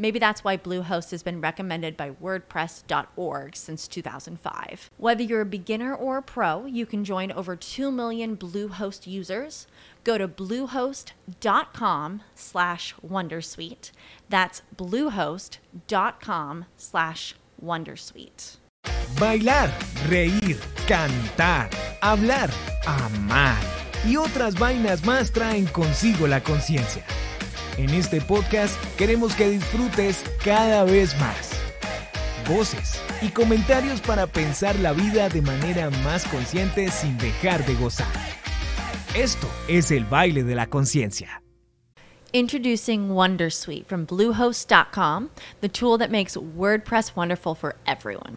Maybe that's why Bluehost has been recommended by WordPress.org since 2005. Whether you're a beginner or a pro, you can join over 2 million Bluehost users. Go to bluehost.com slash Wondersuite. That's bluehost.com slash Wondersuite. Bailar, reír, cantar, hablar, amar y otras vainas más traen consigo la conciencia. En este podcast queremos que disfrutes cada vez más. Voces y comentarios para pensar la vida de manera más consciente sin dejar de gozar. Esto es el baile de la conciencia. Introducing Wondersuite from Bluehost.com, the tool that makes WordPress wonderful for everyone.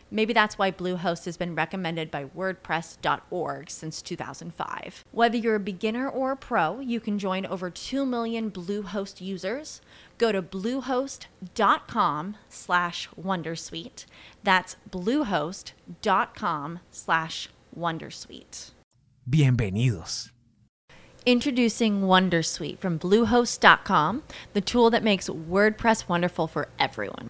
Maybe that's why Bluehost has been recommended by WordPress.org since 2005. Whether you're a beginner or a pro, you can join over 2 million Bluehost users. Go to bluehost.com slash Wondersuite. That's bluehost.com slash Wondersuite. Bienvenidos. Introducing Wondersuite from Bluehost.com, the tool that makes WordPress wonderful for everyone.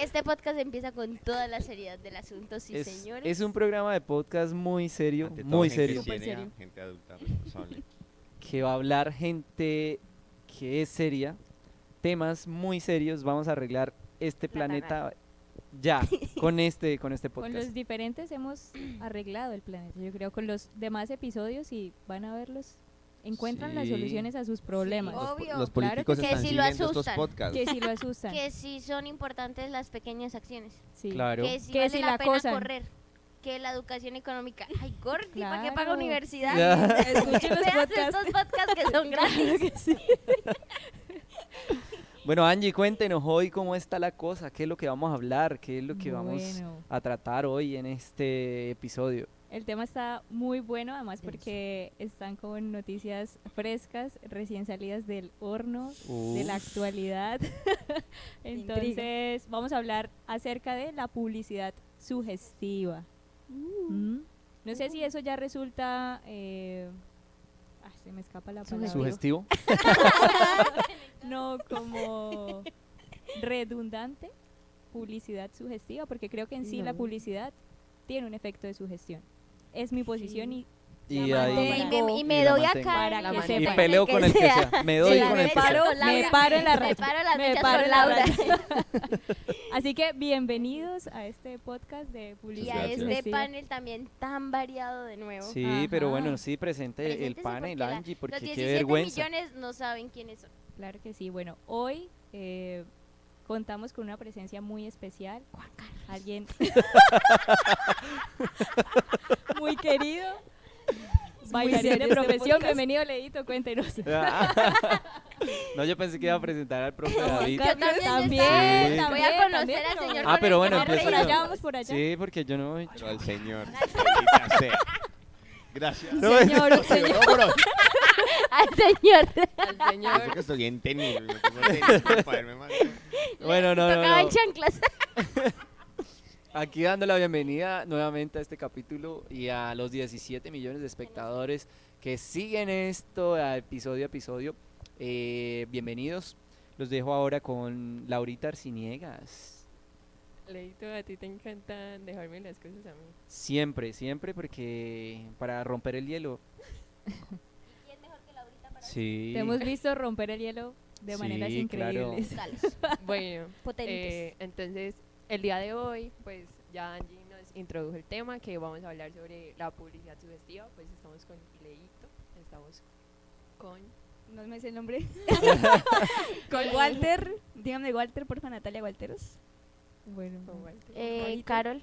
Este podcast empieza con toda la seriedad del asunto, sí, es, señores. es un programa de podcast muy serio, Ante todo, muy gente serio, gente adulta, responsable. que va a hablar gente que es seria, temas muy serios, vamos a arreglar este La planeta ya, con este, con este Con podcast. los diferentes hemos arreglado el planeta. Yo creo con los demás episodios y van a verlos, encuentran las soluciones a sus problemas. Obvio. Los Claro políticos que sí. están Que si lo asustan. podcasts. Que si lo asustan. Que si son importantes las pequeñas acciones. sí. Claro, Que si Que vale si la, la pena acosan. correr. que la educación económica. Ay, Gordy, ¿para qué Claro. paga universidad? Ya. Escuchen los podcasts. estos podcasts que son gratis. Bueno, Angie, cuéntenos hoy cómo está la cosa, qué es lo que vamos a hablar, qué es lo que vamos a tratar hoy en este episodio. El tema está muy bueno, además porque están con noticias frescas, recién salidas del horno, de la actualidad. Entonces, vamos a hablar acerca de la publicidad sugestiva. ¿Mm? No sé si eso ya resulta... eh, se me escapa la palabra. Sugestivo. No, como redundante, publicidad sugestiva, porque creo que en sí la publicidad tiene un efecto de sugestión. Es mi posición y Y ahí. Y me, y me Y doy acá. Para que manera y peleo con el que sea. Me doy con el que sea. me paro en la Me red. paro las Me paro con Laura. Así que bienvenidos a este podcast de Y publicidad a este panel también tan variado de nuevo. Sí, pero bueno, sí, presente el panel, Angie, porque Los qué 17 vergüenza. millones no saben quiénes son. Claro que sí. Bueno, hoy eh, contamos con una presencia muy especial. Alguien muy querido. Bailarín de este profesión. podcast. Bienvenido, Leito, cuéntenos. no, yo pensé que iba a presentar al profe David. Yo también, También, Sí. voy a también, conocer también, al señor Ah, con pero bueno, por reí. allá, vamos por allá. Sí, porque yo no... Pero al señor. Gracias. No, Señor, un señor. Al señor. Al señor. que estoy en tenis. Bueno, no, no, Tocaba en no. chanclas. Aquí dando la bienvenida nuevamente a este capítulo y a los 17 millones de espectadores que siguen esto a episodio a episodio. Eh, bienvenidos. Los dejo ahora con Laurita Arciniegas. Leito, a ti te encantan dejarme las cosas a mí. Siempre, siempre, porque para romper el hielo. Sí. Te hemos visto romper el hielo de maneras claro. increíbles. Bueno, Potentes. eh, entonces el día de hoy, pues ya Angie nos introdujo el tema que vamos a hablar sobre la publicidad sugestiva. Pues estamos con Leito, estamos con No me sé el nombre. Con Walter. Dígame Walter, porfa, Natalia Walteros. Bueno, con Walter. Eh. Carol.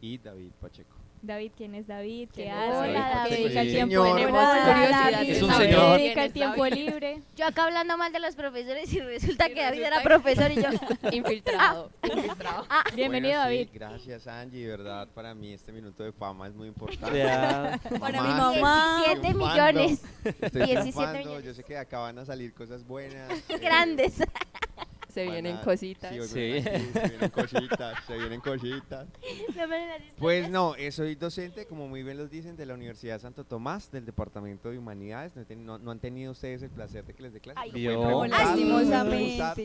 Y David Pacheco. David, ¿quién es David? ¿Qué ¿Quién es hace? Hola, ¿Qué David. dedica el tiempo libre? Es un ¿A qué señor. dedica el ¿Quién es tiempo libre? Yo acá hablando mal de los profesores y resulta que David resulta era profesor y yo. Infiltrado, infiltrado. Bienvenido, Bueno, sí, David. gracias, Angie. Verdad, para mí este minuto de fama es muy importante. Para mi Mamá, mamá. 17 triunfando. millones Estoy 17 triunfando, millones. Yo sé que acá van a salir cosas buenas. eh, grandes. Se vienen cositas. Sí, vienen se vienen cositas, se vienen cositas. No me las Pues no, eh, soy docente, como muy bien los dicen, de la Universidad Santo Tomás, del Departamento de Humanidades. No, no- no han tenido ustedes el placer de que les dé clase. Ay, Lastimosamente.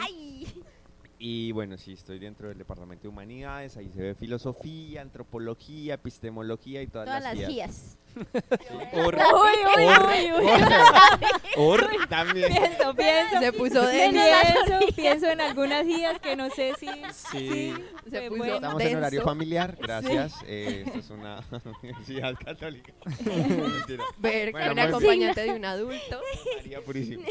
Y bueno, sí, estoy dentro del Departamento de Humanidades. Ahí se ve filosofía, antropología, epistemología y todas, Todas las guías. guías. Or, Uy, uy, uy, uy. or, También. Pienso, pienso. Se puso Pienso, denso. pienso en algunas guías que no sé si... Sí. Se fue puso bueno. Estamos en horario familiar, gracias. Eh, esto es una universidad católica. Ver Bueno, un acompañante de un adulto. María Purísima.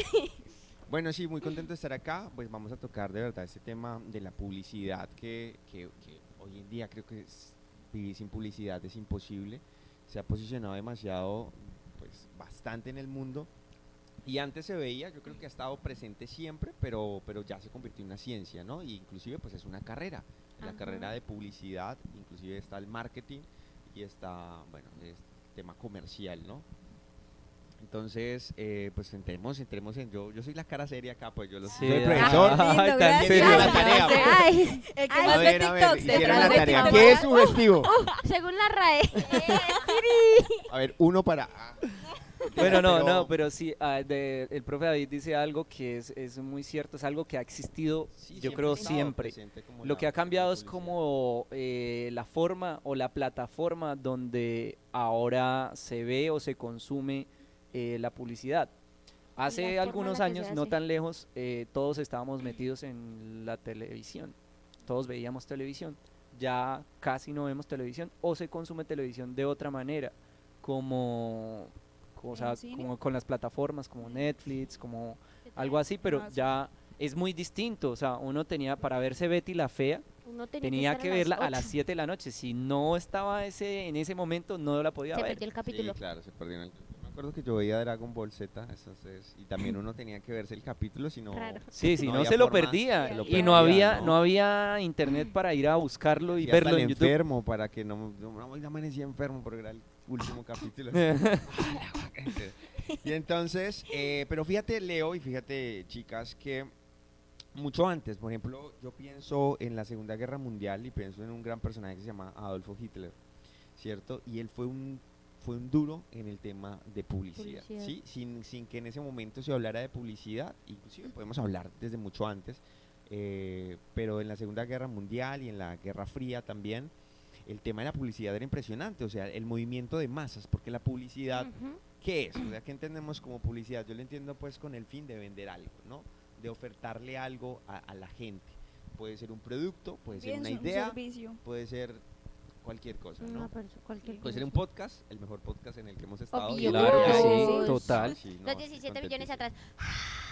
Bueno, sí, muy contento de estar acá. Pues vamos a tocar de verdad este tema de la publicidad que, que- que hoy en día creo que es- vivir sin publicidad es imposible. Se ha posicionado demasiado, pues bastante en el mundo. Y antes se veía, yo creo que ha estado presente siempre, pero, pero ya se convirtió en una ciencia, ¿no? Y inclusive pues es una carrera. La Ajá. carrera de publicidad, inclusive está el marketing y está, bueno, el tema comercial, ¿no? Entonces, eh, pues entremos, entremos en yo, yo soy la cara seria acá, pues yo lo Sí, soy ah, profesor. ay, Lindo, tan gracias. serio la tarea, pues. Ay, El que más ve TikTok. hicieron la de tarea. TikTok. ¿Qué es sugestivo? según la RAE. A ver, uno para... Bueno, no, no, pero sí, ah, de- el profe David dice algo que es, es muy cierto, es algo que ha existido, sí, yo siempre creo, siempre. Lo que ha cambiado es como eh, la forma o la plataforma donde ahora se ve o se consume eh, la publicidad. Hace algunos años, no tan lejos, eh, todos estábamos metidos en la televisión, todos veíamos televisión. Ya casi no vemos televisión o se consume televisión de otra manera, como, o sea, como con las plataformas como Netflix, como algo así, pero ya es muy distinto. O sea, uno tenía para verse Betty la Fea, Uno tenía, que a verla las a las ocho. 7 de la noche. Si no estaba ese en ese momento, no la podía Se ver. perdió el capítulo. Sí, claro, se perdió el... Me acuerdo que yo veía Dragon Ball Z, eso es- y también uno tenía que verse el capítulo, si no... Sí, sí, no, había se lo perdía. se lo y no perdía, había, no había internet para ir a buscarlo y Y verlo en YouTube. enfermo para que no, no, no, ya amanecí enfermo porque era el último capítulo. y entonces, eh, pero fíjate Leo y fíjate chicas que mucho antes, por ejemplo, yo pienso en la Segunda Guerra Mundial y pienso en un gran personaje que se llama Adolfo Hitler, ¿cierto? Y él fue un fue un duro en el tema de publicidad, Publicidad. ¿sí? Sin, sin que en ese momento se hablara de publicidad, inclusive podemos hablar desde mucho antes, eh, pero en la Segunda Guerra Mundial y en la Guerra Fría también, el tema de la publicidad era impresionante, o sea, el movimiento de masas, porque la publicidad. ¿qué es? O sea, ¿qué entendemos como publicidad? Yo lo entiendo pues con el fin de vender algo, ¿no? De ofertarle algo a, a la gente. Puede ser un producto, puede ser una un idea, puede ser cualquier cosa, ¿no? cualquier Puede ser un podcast, el mejor podcast en el que hemos estado. Obvio. Claro que sí, total. Sí, no, Los estoy 17 millones atrás.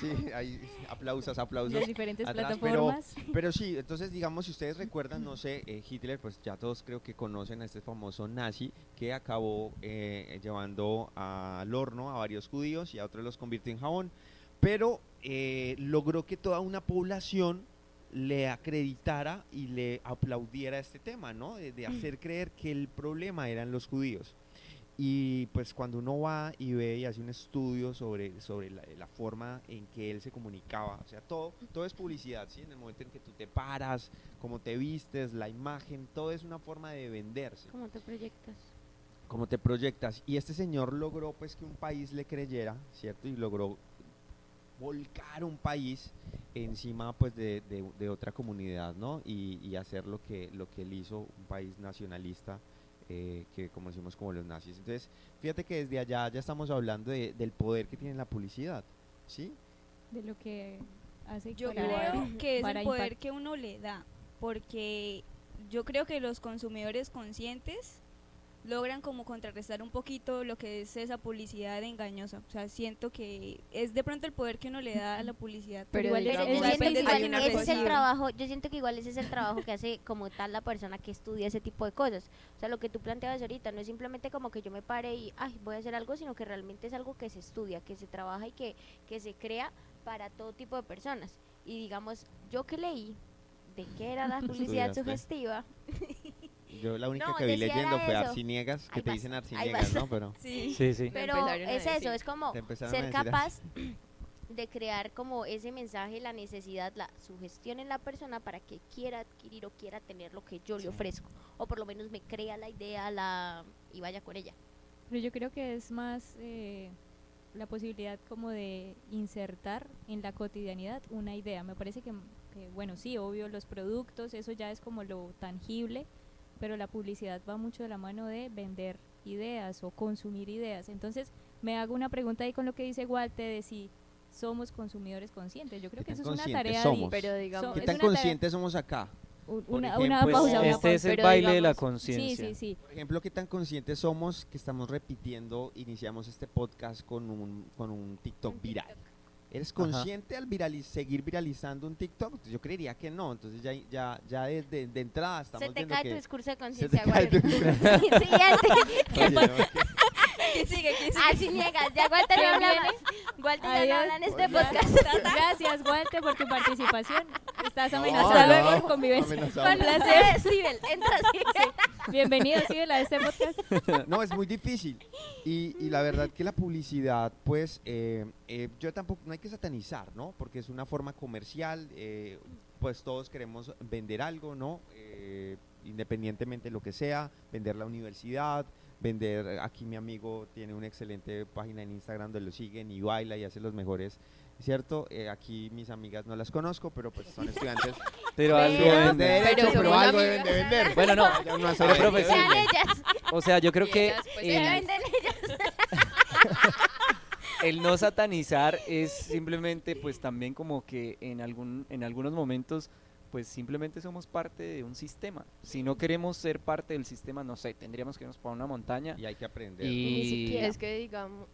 Sí, hay aplausos, aplausos. Las diferentes atrás, pero- plataformas. Pero sí, entonces digamos, si ustedes recuerdan, no sé, eh, Hitler, pues ya todos creo que conocen a este famoso nazi que acabó eh, llevando al horno a varios judíos y a otros los convirtió en jabón, pero eh, logró que toda una población le acreditara y le aplaudiera este tema, ¿no? De, de hacer creer que el problema eran los judíos. Y pues cuando uno va y ve y hace un estudio sobre, sobre la, la forma en que él se comunicaba, o sea, todo, todo es publicidad, ¿sí? En el momento en que tú te paras, cómo te vistes, la imagen, todo es una forma de venderse, ¿Cómo te proyectas? cómo te proyectas. Y este señor logró pues que un país le creyera, ¿cierto? Y logró volcar un país encima pues de, de- de otra comunidad, ¿no? Y, y hacer lo que, lo que él hizo, un país nacionalista, eh, que como decimos como los nazis. Entonces, fíjate que desde allá ya estamos hablando de- del poder que tiene la publicidad, ¿sí? de lo que hace Yo para- creo que es el poder que uno le da, porque yo creo que los consumidores conscientes logran como contrarrestar un poquito lo que es esa publicidad engañosa. O sea, siento que es de pronto el poder que uno le da a la publicidad. Pero igual Pero yo siento que ese es el trabajo, yo siento que igual ese es el trabajo que hace como tal la persona que estudia ese tipo de cosas. O sea, lo que tú planteabas ahorita no es simplemente como que yo me pare y ay, voy a hacer algo, sino que realmente es algo que se estudia, que se trabaja y que, que se crea para todo tipo de personas. Y digamos, yo que leí de qué era la publicidad Estudiaste. sugestiva, Yo la única No, que vi leyendo fue eso. Arciniegas, que Ahí te vas, dicen Arciniegas. ¿no? Pero Sí. Sí, sí. pero es eso, es como ser capaz de crear como ese mensaje, la necesidad, la sugestión en la persona para que quiera adquirir o quiera tener lo que yo le ofrezco. O por lo menos me crea la idea la y vaya con ella. Pero yo creo que es más eh, la posibilidad como de insertar en la cotidianidad una idea. Me parece que, que, bueno, sí, obvio, los productos, eso ya es como lo tangible, pero la publicidad va mucho de la mano de vender ideas o consumir ideas. Entonces, me hago una pregunta ahí con lo que dice Walter de si somos consumidores conscientes. Yo creo ¿Qué que eso es una tarea. somos? Pero digamos, ¿Qué tan conscientes somos acá? una, ejemplo, una Pues pausa, una este pausa. es el Pero baile de la conciencia. Sí, sí, sí. Por ejemplo, ¿qué tan conscientes somos que estamos repitiendo, iniciamos este podcast con un, con un TikTok Un viral? ¿Eres consciente al virali- seguir viralizando un TikTok? Yo creería que no. Entonces ya, ya, ya de, de- de entrada estamos Se te viendo cae que... tu discurso de se te conciencia, cae tu Walter. Siguiente. Oye, no, ¿Quién sigue? ¿Quién sigue? Así niegas. Ya Walter no ¿Quién habla viene? más. Walter ya no Adiós. habla en este Oye. podcast. Gracias, Walter, por tu participación. Estás No, amenazado no, por convivencia. amenazado. Con placer, Sibel. Entra así. Bienvenido, Sibel, a este podcast. No, es muy difícil. Y, y la verdad que la publicidad, pues, eh, eh, yo tampoco, no hay que satanizar, ¿no? Porque es una forma comercial, eh, pues todos queremos vender algo, ¿no? Eh, independientemente de lo que sea, vender la universidad, vender, aquí mi amigo tiene una excelente página en Instagram donde lo siguen y baila y hace los mejores, ¿cierto? Eh, aquí mis amigas no las conozco, pero pues son estudiantes Pero algo Pero- de venden. derecho, Pero pero, somos algo amigas. deben de vender. Bueno, no, Ya uno pero sabe. profe, sí. Sean ellas. O sea, yo creo que ellas, pues, venden ellas. el no satanizar es simplemente pues también como que en algún en algunos momentos pues simplemente somos parte de un sistema. Si no queremos ser parte del sistema, no sé, tendríamos que irnos para una montaña Y hay que aprender. y Ni siquiera. Es que digamos,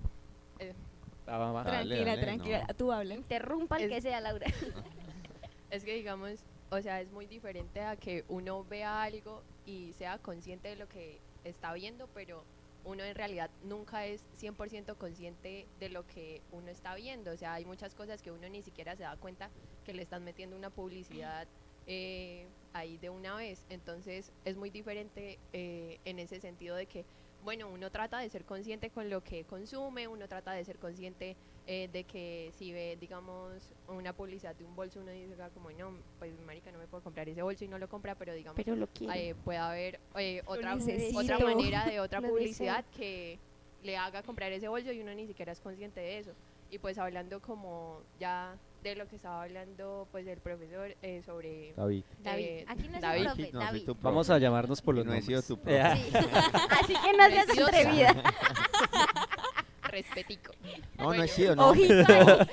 Ah, va, va. Dale, Tranquila, dale, tranquila. no. Tú habla. Interrumpa el Es- que sea, Laura. es que digamos, o sea, es muy diferente a que uno vea algo y sea consciente de lo que está viendo, pero uno en realidad nunca es 100% consciente de lo que uno está viendo. O sea, hay muchas cosas que uno ni siquiera se da cuenta que le están metiendo una publicidad eh, ahí de una vez. Entonces es muy diferente eh, en ese sentido de que, bueno, uno trata de ser consciente con lo que consume, uno trata de ser consciente eh, de que si ve, digamos, una publicidad de un bolso, uno dice como, no, pues marica, no me puedo comprar ese bolso y no lo compra, pero digamos, Pero lo eh, puede haber eh, otra, otra manera de otra publicidad que le haga comprar ese bolso y uno ni siquiera es consciente de eso. Y pues hablando como ya de lo que estaba hablando pues el profesor eh, sobre David. David. eh, Aquí no es David. el profe, No, soy David. tu profe. Vamos a llamarnos por Que los no he sido tu profe. Eh, Sí. Así que no seas Preciosa. atrevida. respetico. No, no Bueno, he sido, no. Ojito.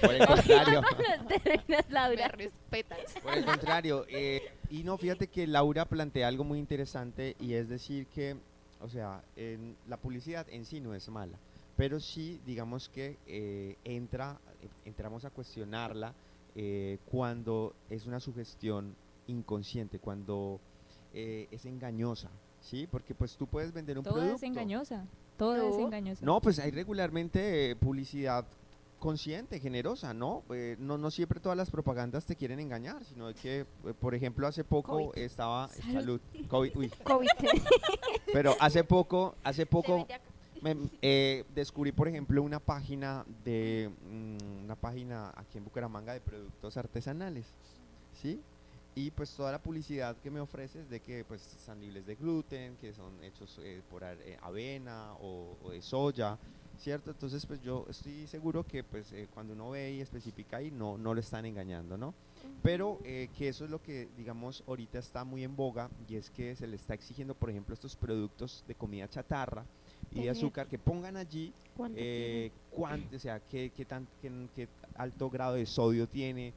Por el contrario. Los terrenos, Me Laura. respetas. Por el contrario, eh, y no, fíjate que Laura plantea algo muy interesante y es decir que, o sea, en- la publicidad en sí no es mala, pero sí, digamos que eh, entra, eh, entramos a cuestionarla eh, cuando es una sugestión inconsciente, cuando eh, es engañosa, ¿sí? Porque pues tú puedes vender un Todo producto. es engañosa. Todo es No. engañosa. No, pues hay regularmente eh, publicidad consciente, generosa, ¿no? Eh, ¿no? No siempre todas las propagandas te quieren engañar, sino que, eh, por ejemplo, hace poco COVID. estaba... Salud. COVID, uy. COVID. Pero hace poco, hace poco. Me- eh, descubrí, por ejemplo, una página de... mm, una página aquí en Bucaramanga de productos artesanales, ¿sí? Y pues toda la publicidad que me ofrece es de que pues están libres de gluten, que son hechos eh, por eh, avena o, o de soya, ¿cierto? Entonces pues yo estoy seguro que pues eh, cuando uno ve y especifica ahí no, no lo están engañando, ¿no? Pero eh, que eso es lo que digamos ahorita está muy en boga y es que se le está exigiendo por ejemplo estos productos de comida chatarra y de azúcar que pongan allí ¿Cuánto eh, cuánto, o sea, qué, qué, tan, qué, qué alto grado de sodio tiene,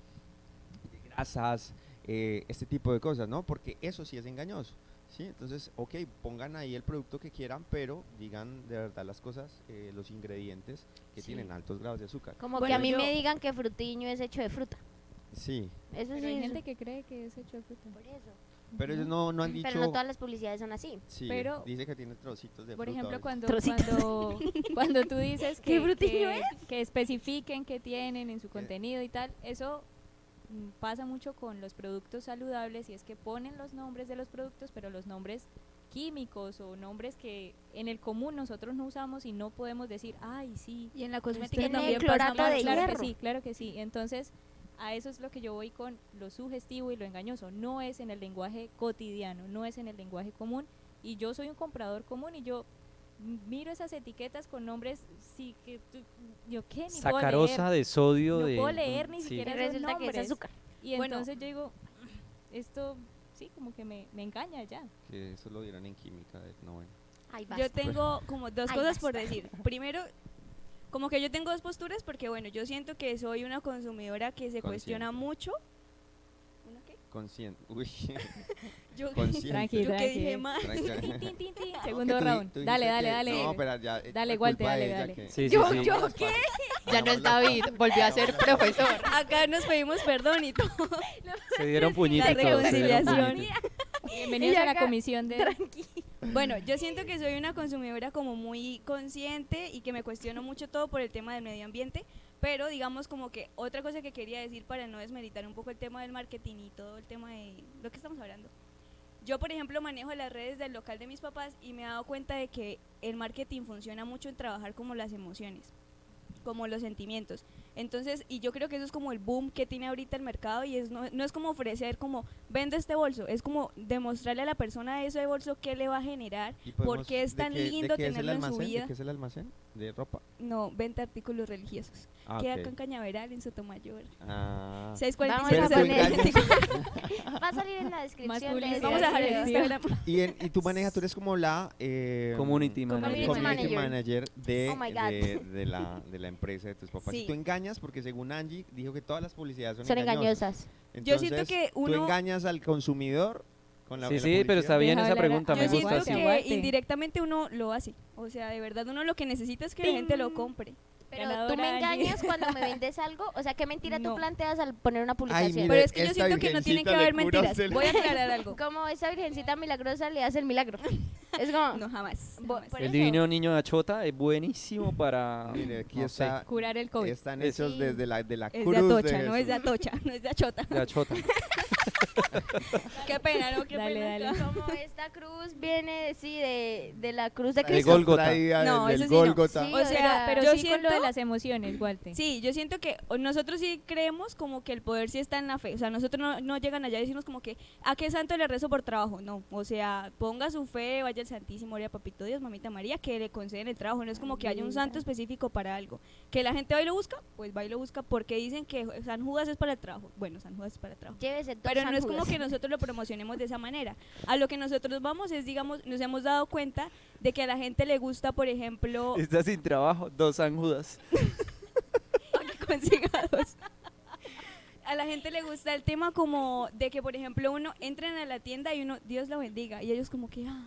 de grasas, eh, este tipo de cosas, ¿no? Porque eso sí es engañoso, ¿sí? Entonces, ok, pongan ahí el producto que quieran, pero digan de verdad las cosas, eh, los ingredientes que Sí. tienen altos grados de azúcar. Como Bueno, que a mí me digan que frutiño es hecho de fruta. Sí, Eso Pero sí. hay es- gente que cree que es hecho de fruta. Por eso. Pero ellos no, no han dicho... Pero no todas las publicidades son así. sí, pero- dice que tiene trocitos de Por fruta, ejemplo, cuando, cuando, cuando tú dices ¿Qué que, frutillo que, que especifiquen qué tienen en su contenido y tal, eso mm, pasa mucho con los productos saludables y es que ponen los nombres de los productos, pero los nombres químicos o nombres que en el común nosotros no usamos y no podemos decir, ay, sí. Y en la cosmética también clorato pasa de claro hierro. que sí, claro que sí. Entonces, a eso es lo que yo voy con lo sugestivo y lo engañoso. No es en el lenguaje cotidiano, no es en el lenguaje común. Y yo soy un comprador común y yo miro esas etiquetas con nombres, sí, que tú- yo qué, ni puedo Sacarosa leer. de sodio No de... puedo leer ni sí. siquiera Y resulta que es azúcar. Y Bueno. entonces yo digo, esto sí, como que me, me engaña ya. Que eso lo dieron en química, de- no bueno. Ay, Yo tengo como dos Ay, cosas por basta. decir. Primero, como que yo tengo dos posturas porque, bueno, yo siento que soy una consumidora que se cuestiona mucho. ¿Una qué? Consciente, uy, Yo, consciente. Tranqui, yo que dije mal. Tin, tin, tin, Segundo tú round. tú Dale, dale, dale. No, pero ya, es Dale, Walter, dale, dale. que- Sí, sí, Yo, sí. yo, ¿qué? Ya no es David, volvió a ser profesor. Acá nos pedimos perdón y todo. Se dieron puñitos La reconciliación. Bienvenidos a la comisión de... Bueno, yo siento que soy una consumidora como muy consciente y que me cuestiono mucho todo por el tema del medio ambiente, pero digamos como que otra cosa que quería decir para no desmeritar un poco el tema del marketing y todo el tema de lo que estamos hablando. Yo, por ejemplo, manejo las redes del local de mis papás y me he dado cuenta de que el marketing funciona mucho en trabajar como las emociones, como los sentimientos. Entonces, y yo creo que eso es como el boom que tiene ahorita el mercado y es no, no es como ofrecer como vende este bolso, es como demostrarle a la persona ese bolso qué le va a generar, ¿Y por qué es tan lindo tenerlo en su vida. ¿De qué es el almacén? ¿De ropa? No, vende artículos religiosos. Ah, Queda ok. acá en Cañaveral, en Sotomayor. Ah. 645 Vamos a Pero tú poner- Sotomayor. Va a salir en la descripción de este Vamos a dejar el. Instagram. Y, en- y tú manejas, tú eres como la eh, Community manager. Community manager. de, Oh my God. de, de la, de la empresa de tus papás. Y Sí. tú engañas porque según Angie dijo que todas las publicidades son, Son engañosas. engañosas. Yo siento Entonces, que Tú uno- engañas al consumidor con la Sí, la sí, pero está bien Deja esa a- pregunta, me Yo gusta. siento sí. que indirectamente uno lo hace. O sea, de verdad uno lo que necesita es que la gente lo compre. Pero tú me engañas cuando me vendes algo. O sea, ¿qué mentira No. tú planteas al poner una publicación? mire, Pero es que yo siento que no tienen que haber mentiras. la- Voy a aclarar algo. Como esa virgencita milagrosa le hace el milagro. Es como... No, jamás. Jamás. El eso. divino niño de Achota es buenísimo para. Mire, aquí no está. Curar el COVID. Están Es- hechos Sí. desde la, de la Es cruz. de Atocha, de no es de. Atocha, no es de Achota. de Achota. Qué pena, ¿no? Qué Dale, pena. dale. Como esta cruz viene, sí, de, de la cruz de De Cristo. Gólgota. Traída No, desde eso sí no. Sí, O sea, Pero yo sí con lo de las emociones, Walter. Sí, yo siento que nosotros sí creemos como que el poder sí está en la fe. O sea, nosotros no, no llegan allá y decimos como que, ¿a qué santo le rezo por trabajo? No, o sea, ponga su fe, vaya al Santísimo, ore a Papito Dios, Mamita María, que le conceden el trabajo. No es como que haya un santo específico para algo. Que la gente va y lo busca, pues va y lo busca porque dicen que San Judas es para el trabajo. Bueno, San Judas es para el trabajo. Llévese dos Pero no es como que nosotros lo promocionemos de esa manera. A lo que nosotros vamos es, digamos, nos hemos dado cuenta de que a la gente le gusta, por ejemplo, Está sin trabajo, dos San Judas. que consiga dos. A la gente le gusta el tema como de que, por ejemplo, uno entren a la tienda y uno, Dios la bendiga, y ellos como que, ah.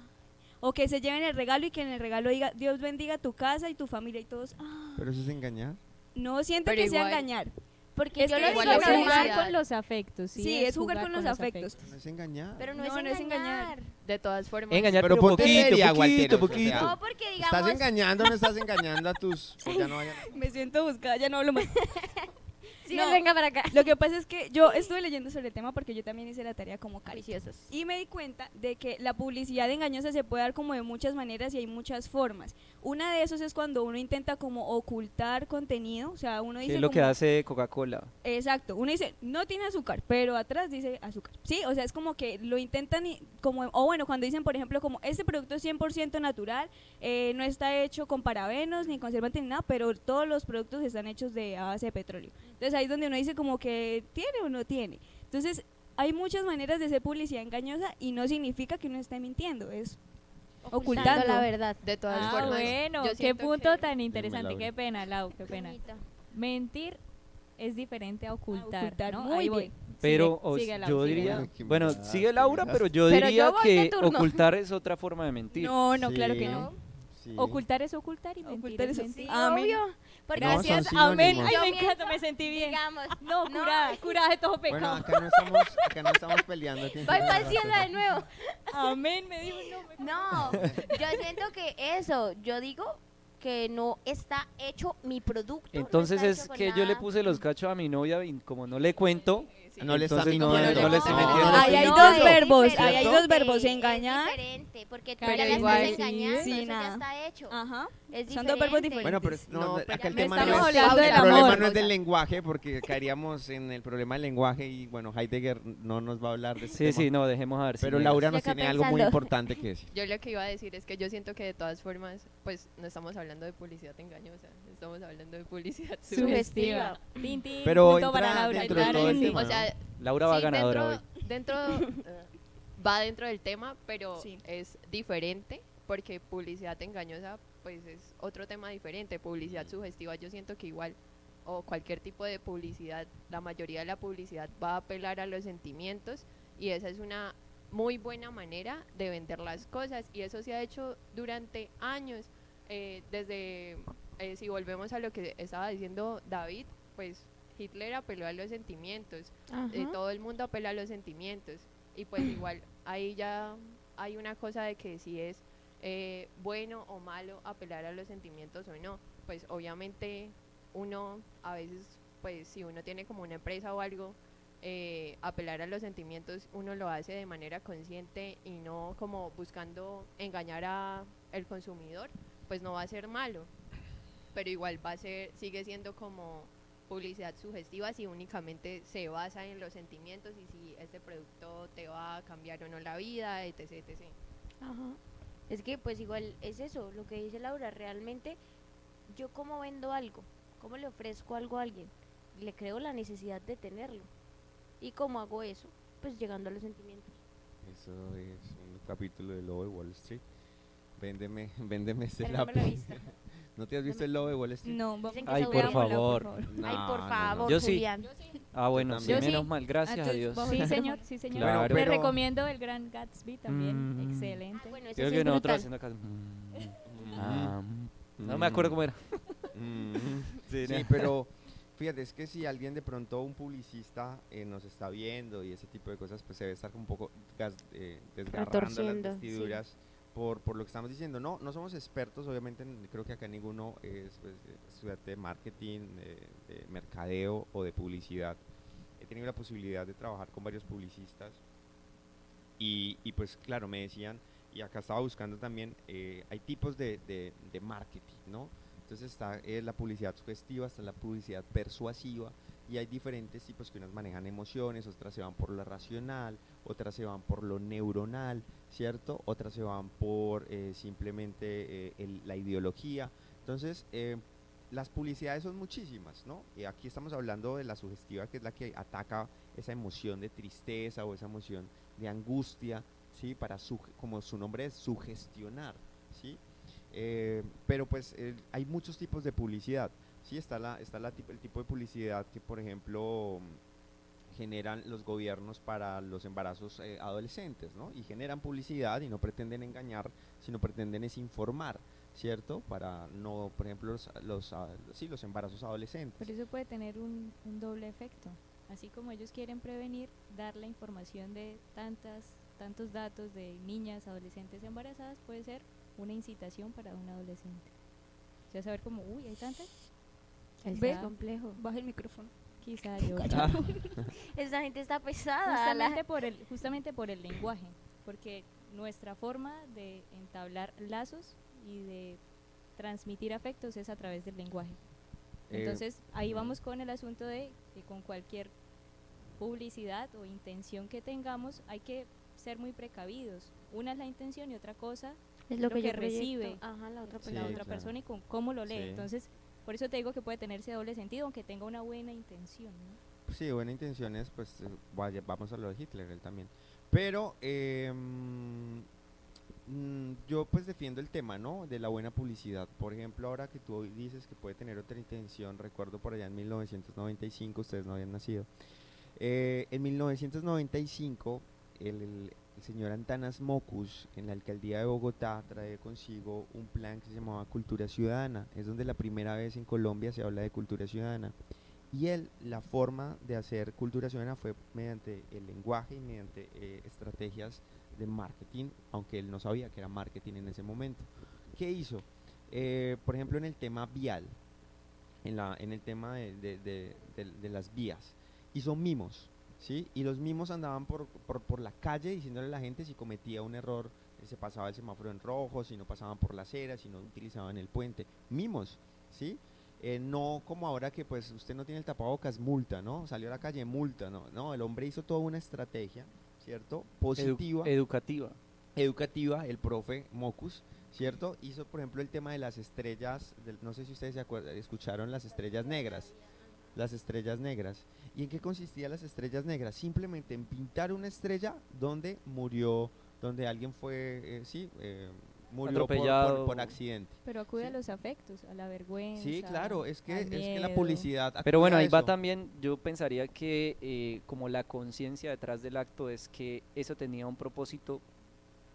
O que se lleven el regalo y que en el regalo diga, Dios bendiga tu casa y tu familia y todos, ah. Pero eso es engañar. No siento Pero que sea engañar. Porque Es yo que lo digo es jugar con los afectos. Sí, Sí, es jugar con los afectos. No es engañar. Pero no, No, es no es engañar. engañar. De todas formas. Engañar, Pero pero, poquito, seria, poquito, poquito. sea, No, porque digamos... Estás engañando, no estás engañando a tus. pues ya no vayan- Me siento buscada, ya no hablo más. Sí, No. venga para acá. Lo que pasa es que yo estuve leyendo sobre el tema porque yo también hice la tarea como Cari. Y me di cuenta de que la publicidad engañosa se puede dar como de muchas maneras y hay muchas formas. Una de esos es cuando uno intenta como ocultar contenido, o sea, uno ¿Qué dice es lo que hace Coca-Cola? Exacto, uno dice, no tiene azúcar, pero atrás dice azúcar. Sí, o sea, es como que lo intentan y como, o bueno, cuando dicen, por ejemplo, como este producto es 100% natural, eh, no está hecho con parabenos ni conservantes ni nada, pero todos los productos están hechos de a base de petróleo. Entonces ahí es donde uno dice como que tiene o no tiene. Entonces hay muchas maneras de hacer publicidad engañosa y no significa que uno esté mintiendo, es ocultando. la verdad. De todas Ah, formas. bueno, yo qué punto que- tan interesante. Qué pena, Lau, qué pena. Mentir es diferente a ocultar. ocultar, ¿no? muy Ahí voy. Pero Sigue- yo sigue, diría, bueno, maldad, sigue Laura, pero yo Pero diría yo que ocultar es otra forma de mentir. No, no, claro que no. Sí. Ocultar es ocultar y mentir Ocultar es es- mentir. Sí, Amén. obvio. Porque No, son Gracias, amén. Ay, me encanta, me sentí bien. digamos, No, no. curada, curada de todo Bueno, pecado. acá no estamos, acá no estamos peleando. voy para el cielo de nuevo. Amén, me dijo no. me- No, yo siento que eso, yo digo que no está hecho mi producto. Entonces es que yo le puse los cachos a mi novia y como no le cuento, No le está entonces no, no le estoy No, mintiendo. no le Ahí hay dos verbos, ahí hay dos verbos, engañar. diferente, porque tú Pero ya la igual estás sí. engañando, Sí, eso nada. ya está hecho. Ajá. Es Son dos verbos diferente. diferentes. Bueno, pero no, No, acá el tema no es, el problema no es del lenguaje porque caeríamos en el problema del lenguaje y bueno, Heidegger no nos va a hablar de ese Sí, tema. sí, no, dejemos a ver. Pero Laura Yo nos tiene algo muy importante que decir. Yo lo que iba a decir es que yo siento que de todas formas, pues no estamos hablando de publicidad engañosa, estamos hablando de publicidad sugestiva. Pero entra Laura, dentro de todo el sí. tema. O sea, Laura va sí, ganadora hoy. dentro, dentro va dentro del tema, pero Sí. es diferente porque publicidad engañosa pues es otro tema diferente. Publicidad sugestiva yo siento que igual o cualquier tipo de publicidad, la mayoría de la publicidad va a apelar a los sentimientos y esa es una muy buena manera de vender las cosas y eso se ha hecho durante años. Eh, desde, eh, si volvemos a lo que estaba diciendo David, pues Hitler apeló a los sentimientos, eh, todo el mundo apela a los sentimientos y pues igual ahí ya hay una cosa de que si es eh, bueno o malo apelar a los sentimientos o no, pues obviamente uno a veces pues si uno tiene como una empresa o algo eh, apelar a los sentimientos uno lo hace de manera consciente y no como buscando engañar a el consumidor pues no va a ser malo pero igual va a ser sigue siendo como publicidad sugestiva si únicamente se basa en los sentimientos y si este producto te va a cambiar o no la vida etc etc Ajá. Es que pues igual es eso, lo que dice Laura, realmente yo como vendo algo, cómo le ofrezco algo a alguien, le creo la necesidad de tenerlo. ¿Y cómo hago eso? Pues llegando a los sentimientos. Eso es un capítulo de Lobo de Wall Street. Véndeme, véndeme he lápiz. ¿No te has visto el Lobo de Wall Street? No, Dicen que Ay, se por favor. Ay, No, por no, no. favor, Yo sí. Julián. Ah, bueno, sí. Yo sí. menos mal, gracias a Entonces, Dios. Sí, señor, sí, señor. Claro. Pero- recomiendo el Gran Gatsby también. Mm. Excelente. Ah, bueno, ese Creo sí que es nosotros brutal. haciendo acá. mm, ah, mm. No me acuerdo cómo era. Mm, Sí, sí, pero fíjate, es que si alguien de pronto, un publicista eh, nos está viendo y ese tipo de cosas, pues se debe estar un poco gas- eh, desgarrando las Retorciendo, sí. vestiduras por, por lo que estamos diciendo. No, no somos expertos, obviamente, en- creo que acá ninguno es pues, estudiante de marketing, de, de mercadeo o de publicidad. He tenido la posibilidad de trabajar con varios publicistas y, y pues claro, me decían, y acá estaba buscando también, eh, hay tipos de, de- de marketing, ¿no? Entonces está eh, la publicidad sugestiva, está la publicidad persuasiva y hay diferentes tipos que unas manejan emociones, otras se van por lo racional, otras se van por lo neuronal, ¿cierto? Otras se van por eh, simplemente eh, la ideología. Entonces, eh, las publicidades son muchísimas, ¿no? Aquí estamos hablando de la sugestiva, que es la que ataca esa emoción de tristeza o esa emoción de angustia, ¿sí? Para, suge- como su nombre es, sugestionar, ¿sí? Pero pues hay muchos tipos de publicidad, ¿sí? Está, la, está la el tipo de publicidad que, por ejemplo, generan los gobiernos para los embarazos eh, adolescentes, ¿no? Y generan publicidad y no pretenden engañar, sino pretenden es informar, ¿cierto? Para no, por ejemplo, los, los, ah, sí, los embarazos adolescentes. Pero eso puede tener un, un doble efecto. Así como ellos quieren prevenir, dar la información de tantas, tantos datos de niñas, adolescentes embarazadas puede ser una incitación para un adolescente. O sea, saber como, uy, hay tantas. ¿Ve? Quizá, complejo. Baja el micrófono. quizá yo. Ah, Esa gente está pesada. la- Justamente por, el, justamente por el lenguaje, porque nuestra forma de entablar lazos y de transmitir afectos es a través del lenguaje. Eh, Entonces, ahí mm. vamos con el asunto de que con cualquier publicidad o intención que tengamos hay que ser muy precavidos. Una es la intención y otra cosa es lo lo que, recibe. Ajá, la otra Sí, la persona. otra claro. persona y con cómo lo lee. Sí. Entonces, por eso te digo que puede tener ese doble sentido, aunque tenga una buena intención. ¿no? Sí, buena intención es, pues, eh, vaya, vamos a lo de Hitler, él también. Pero mm, mm, yo pues defiendo el tema, ¿no? De la buena publicidad. Por ejemplo, ahora que tú dices que puede tener otra intención, recuerdo por allá en 1995, ustedes no habían nacido. Eh, en 1995, el, señor Antanas Mocus, en la alcaldía de Bogotá, trae consigo un plan que se llamaba Cultura Ciudadana. Es donde la primera vez en Colombia se habla de cultura ciudadana. Y él, la forma de hacer cultura ciudadana fue mediante el lenguaje y mediante eh, estrategias de marketing, aunque él no sabía que era marketing en ese momento. ¿Qué hizo? Eh, por ejemplo, en el tema vial, en, el tema de- de las vías, hizo mimos, ¿sí? Y los mimos andaban por, por, por la calle diciéndole a la gente si cometía un error, eh, se pasaba el semáforo en rojo, si no pasaban por la acera, si no utilizaban el puente. Mimos, ¿sí? Eh, no como ahora que pues usted no tiene el tapabocas, multa, ¿no? Salió a la calle, multa, ¿no? No, el hombre hizo toda una estrategia, ¿cierto? edu- Positiva educativa. educativa, el profe Mocus, ¿cierto? Hizo, por ejemplo, el tema de las estrellas, del- no sé si ustedes se acuerdan, escucharon las estrellas negras, las estrellas negras. ¿Y en qué consistía las estrellas negras? Simplemente en pintar una estrella donde murió, donde alguien fue, eh, sí, eh, murió por- por, Atropellado. por accidente. Pero acude a los afectos, a la vergüenza. Sí, claro, es que, es que la publicidad... Pero bueno, ahí va también, yo pensaría que eh, como la conciencia detrás del acto es que eso tenía un propósito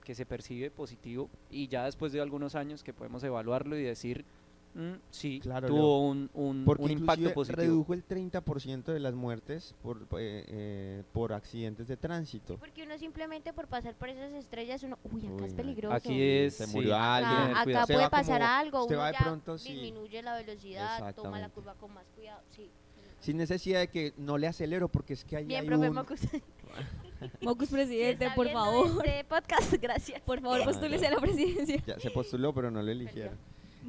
que se percibe positivo y ya después de algunos años que podemos evaluarlo y decir, "Mm, sí, Claro, tuvo un, un- Porque un impacto positivo. redujo el 30% de las muertes por, eh, eh, por accidentes de tránsito. Porque uno simplemente por pasar por esas estrellas, uno, uy, acá Uy, es peligroso. Aquí es... Se sí, murió alguien, tener Acá, puede va pasar como- algo, uno va de ya pronto, sí. disminuye la velocidad, toma la curva con más cuidado, sí. Sin necesidad de que no le acelero porque es que ahí Bien, hay profe un- Mocus. Mocus Si presidente, por favor. Este podcast, gracias. Por favor, postúlese ya. a la presidencia. Ya se postuló, pero no lo eligieron.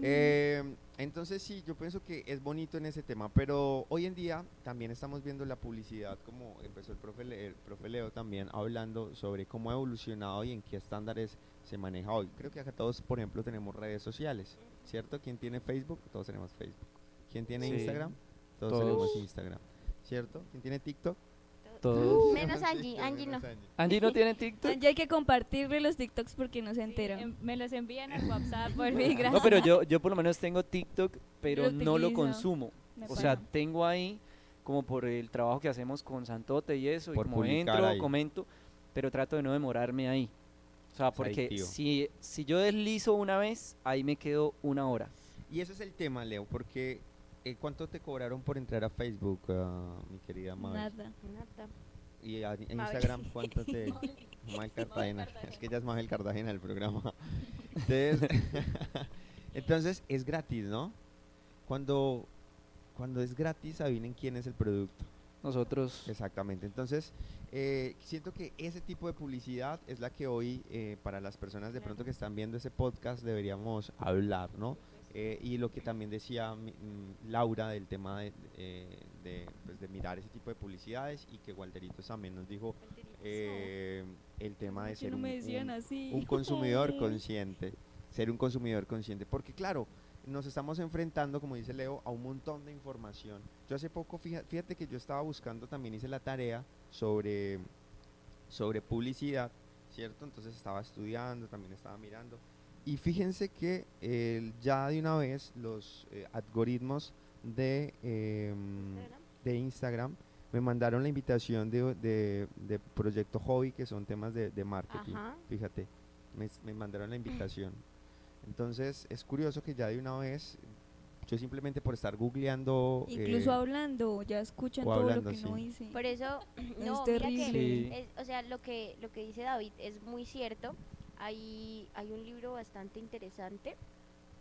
Eh, entonces sí, yo pienso que es bonito en ese tema, pero hoy en día también estamos viendo la publicidad, como empezó el profe, Le- el profe Leo también hablando sobre cómo ha evolucionado y en qué estándares se maneja hoy. Creo que acá todos, por ejemplo, tenemos redes sociales, ¿cierto? ¿Quién tiene Facebook? Todos tenemos Facebook. ¿Quién tiene Sí. Instagram? Todos, Todos. tenemos Instagram, ¿cierto? ¿Quién tiene TikTok? Todos. Menos Angie, Angie no. Angie. Angie no tiene TikTok. Ya hay que compartirle los TikToks porque no se Sí, entera. em- me los envían al WhatsApp, por mí, gracias. No, pero yo, yo por lo menos tengo TikTok, pero Lo no lo consumo. Me O sea, tengo ahí como por el trabajo que hacemos con Santote y eso, Por y como entro, ahí. comento, pero trato de no demorarme ahí. O sea, porque si, si yo deslizo una vez, ahí me quedo una hora. Y ese es el tema, Leo, porque eh, ¿cuánto te cobraron por entrar a Facebook, ah, mi querida Mabel? Nada. Nada. Y a, a Mabel. Instagram, ¿cuánto te...? Mabel Cartagena. Es que ella es Mabel Cartagena del programa. Entonces, entonces, es gratis, ¿no? Cuando, cuando es gratis, adivinen quién es el producto. Nosotros, Exactamente. Entonces, eh, siento que ese tipo de publicidad es la que hoy, eh, para las personas de pronto que están viendo ese podcast, deberíamos hablar, ¿no? Eh, y lo que también decía mm, Laura del tema de, eh, de, pues, de mirar ese tipo de publicidades y que Walteritos también nos dijo eh, el tema de ser no un, un- un consumidor consciente, ser un consumidor consciente, porque claro, nos estamos enfrentando, como dice Leo, a un montón de información. Yo hace poco, fíjate que yo estaba buscando, también hice la tarea sobre, sobre publicidad, ¿cierto? Entonces estaba estudiando, también estaba mirando. Y fíjense que eh, ya de una vez los eh, algoritmos de, em, Instagram. de Instagram me mandaron la invitación de, de, de Proyecto Hobby, que son temas de, de marketing. Ajá. Fíjate, me, me mandaron la invitación. Entonces es curioso que ya de una vez, yo simplemente por estar googleando... Incluso eh, hablando, ya escuchan todo hablando, lo que no sí. hice. Por eso, Es no, mira que, terrible. Sí. es- o sea, lo que, lo que dice David es muy cierto. Hay, hay un libro bastante interesante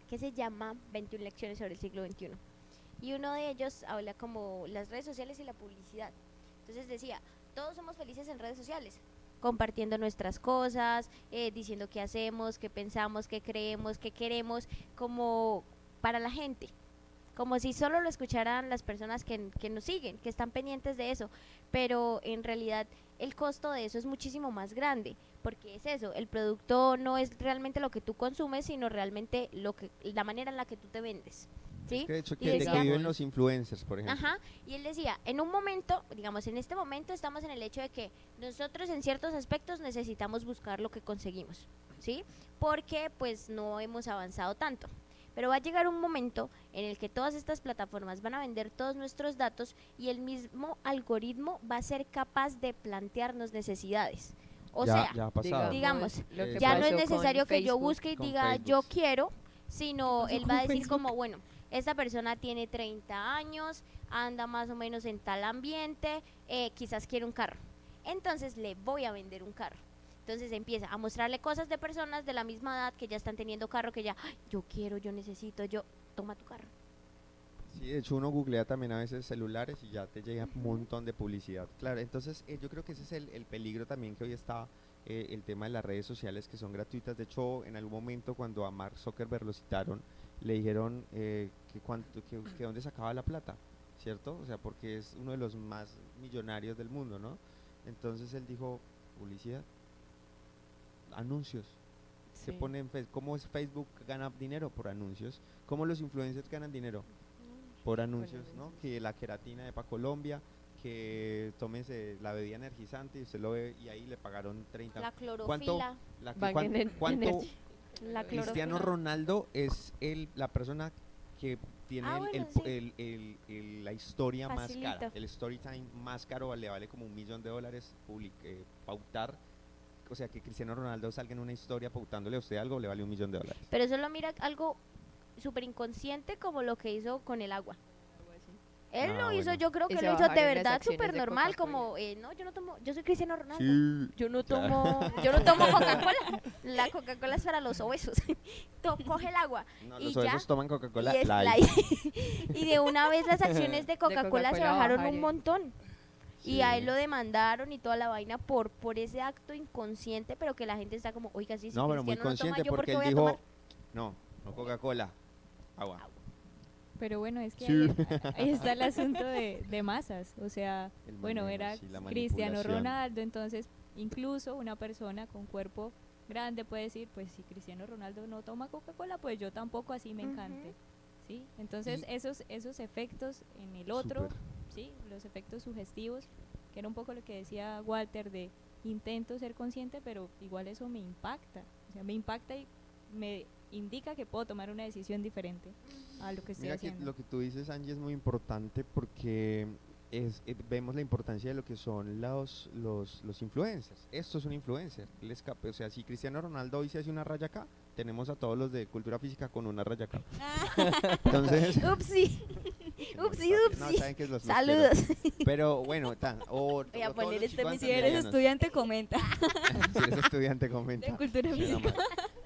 que se llama 21 lecciones sobre el siglo XXI. Y uno de ellos habla como las redes sociales y la publicidad. Entonces decía, todos somos felices en redes sociales, compartiendo nuestras cosas, eh, diciendo qué hacemos, qué pensamos, qué creemos, qué queremos, como para la gente. Como si solo lo escucharan las personas que, que nos siguen, que están pendientes de eso. Pero en realidad el costo de eso es muchísimo más grande. Porque es eso, el producto no es realmente lo que tú consumes, sino realmente lo que, la manera en la que tú te vendes. ¿sí? es que de hecho, que, de que decía- viven los influencers, por ejemplo. Ajá, y él decía, en un momento, digamos, en este momento estamos en el hecho de que nosotros en ciertos aspectos necesitamos buscar lo que conseguimos, ¿sí? Porque pues no hemos avanzado tanto. Pero va a llegar un momento en el que todas estas plataformas van a vender todos nuestros datos y el mismo algoritmo va a ser capaz de plantearnos necesidades. O ya, sea, ya digamos, ya no es necesario que yo busque y diga yo quiero, sino él va a decir Facebook? como, bueno, esta persona tiene 30 años, anda más o menos en tal ambiente, eh, quizás quiere un carro. Entonces le voy a vender un carro. Entonces empieza a mostrarle cosas de personas de la misma edad que ya están teniendo carro, que ya, "Ay, yo quiero, yo necesito, yo, toma tu carro. Sí, de hecho uno googlea también a veces celulares y ya te llega un montón de publicidad. Claro, entonces eh, yo creo que ese es el, el peligro también que hoy está eh, el tema de las redes sociales que son gratuitas. De hecho, en algún momento cuando a Mark Zuckerberg lo citaron, le dijeron eh, que, cuánto, que, que dónde sacaba la plata, ¿cierto? O sea, porque es uno de los más millonarios del mundo, ¿no? Entonces él dijo, publicidad, anuncios. Se Sí. pone en Face- ¿Cómo es Facebook gana dinero? Por anuncios. ¿Cómo los influencers ganan dinero? Por anuncios, ¿no? Que la queratina de Pa Colombia, que tómese la bebida energizante y usted lo ve y ahí le pagaron 30. La ¿Cuánto? clorofila, la ¿Cuánto la Cristiano. Ronaldo es el, la persona que tiene Ah, el- bueno, el sí. el- la historia más cara, el story time más caro le vale como un millón de dólares public- eh, pautar. O sea, que Cristiano Ronaldo salga en una historia pautándole a usted algo, le vale un millón de dólares. Pero solo mira algo súper inconsciente como lo que hizo con el agua. Él Ah, lo hizo, bueno. yo creo que lo hizo de verdad súper normal, como, eh, no, yo no tomo, yo soy Cristiano Ronaldo. Sí. Yo no Claro. tomo, yo no tomo Coca-Cola. La Coca-Cola es para los obesos. To- Coge el agua. No, y los ya, obesos toman Coca-Cola y, de una vez las acciones de Coca-Cola se bajaron un bajaron. Montón. Y a él Sí. lo demandaron y toda la vaina por por ese acto inconsciente, pero que la gente está como, oiga, sí, sí, No, pero muy no consciente ¿yo por porque qué él dijo, no, no Coca-Cola, agua. Pero bueno, es que Sí. ahí, ahí está el asunto de, de masas. O sea, El bueno, era sí, Cristiano. Ronaldo, entonces incluso una persona con cuerpo grande puede decir, pues si Cristiano Ronaldo no toma Coca-Cola, pues yo tampoco así me encante. ¿Sí? Entonces Y- esos, esos efectos en el otro. ¿Sí? los efectos sugestivos, que era un poco lo que decía Walter de intento ser consciente, pero igual eso me impacta. O sea, me impacta y me indica que puedo tomar una decisión diferente a lo que estoy Mira que haciendo. lo que tú dices, Angie, es muy importante porque es, eh, vemos la importancia de lo que son los, los, los influencers. Esto es un influencer. escape- o sea, si Cristiano Ronaldo hoy se hace una raya acá, tenemos a todos los de cultura física con una raya acá. Entonces, Upsi. Upsi, no, upsi. saben que los, Saludos. Pero bueno, tan, o, Voy a poner este Si eres estudiante, comenta. si eres estudiante, comenta. De cultura física. no.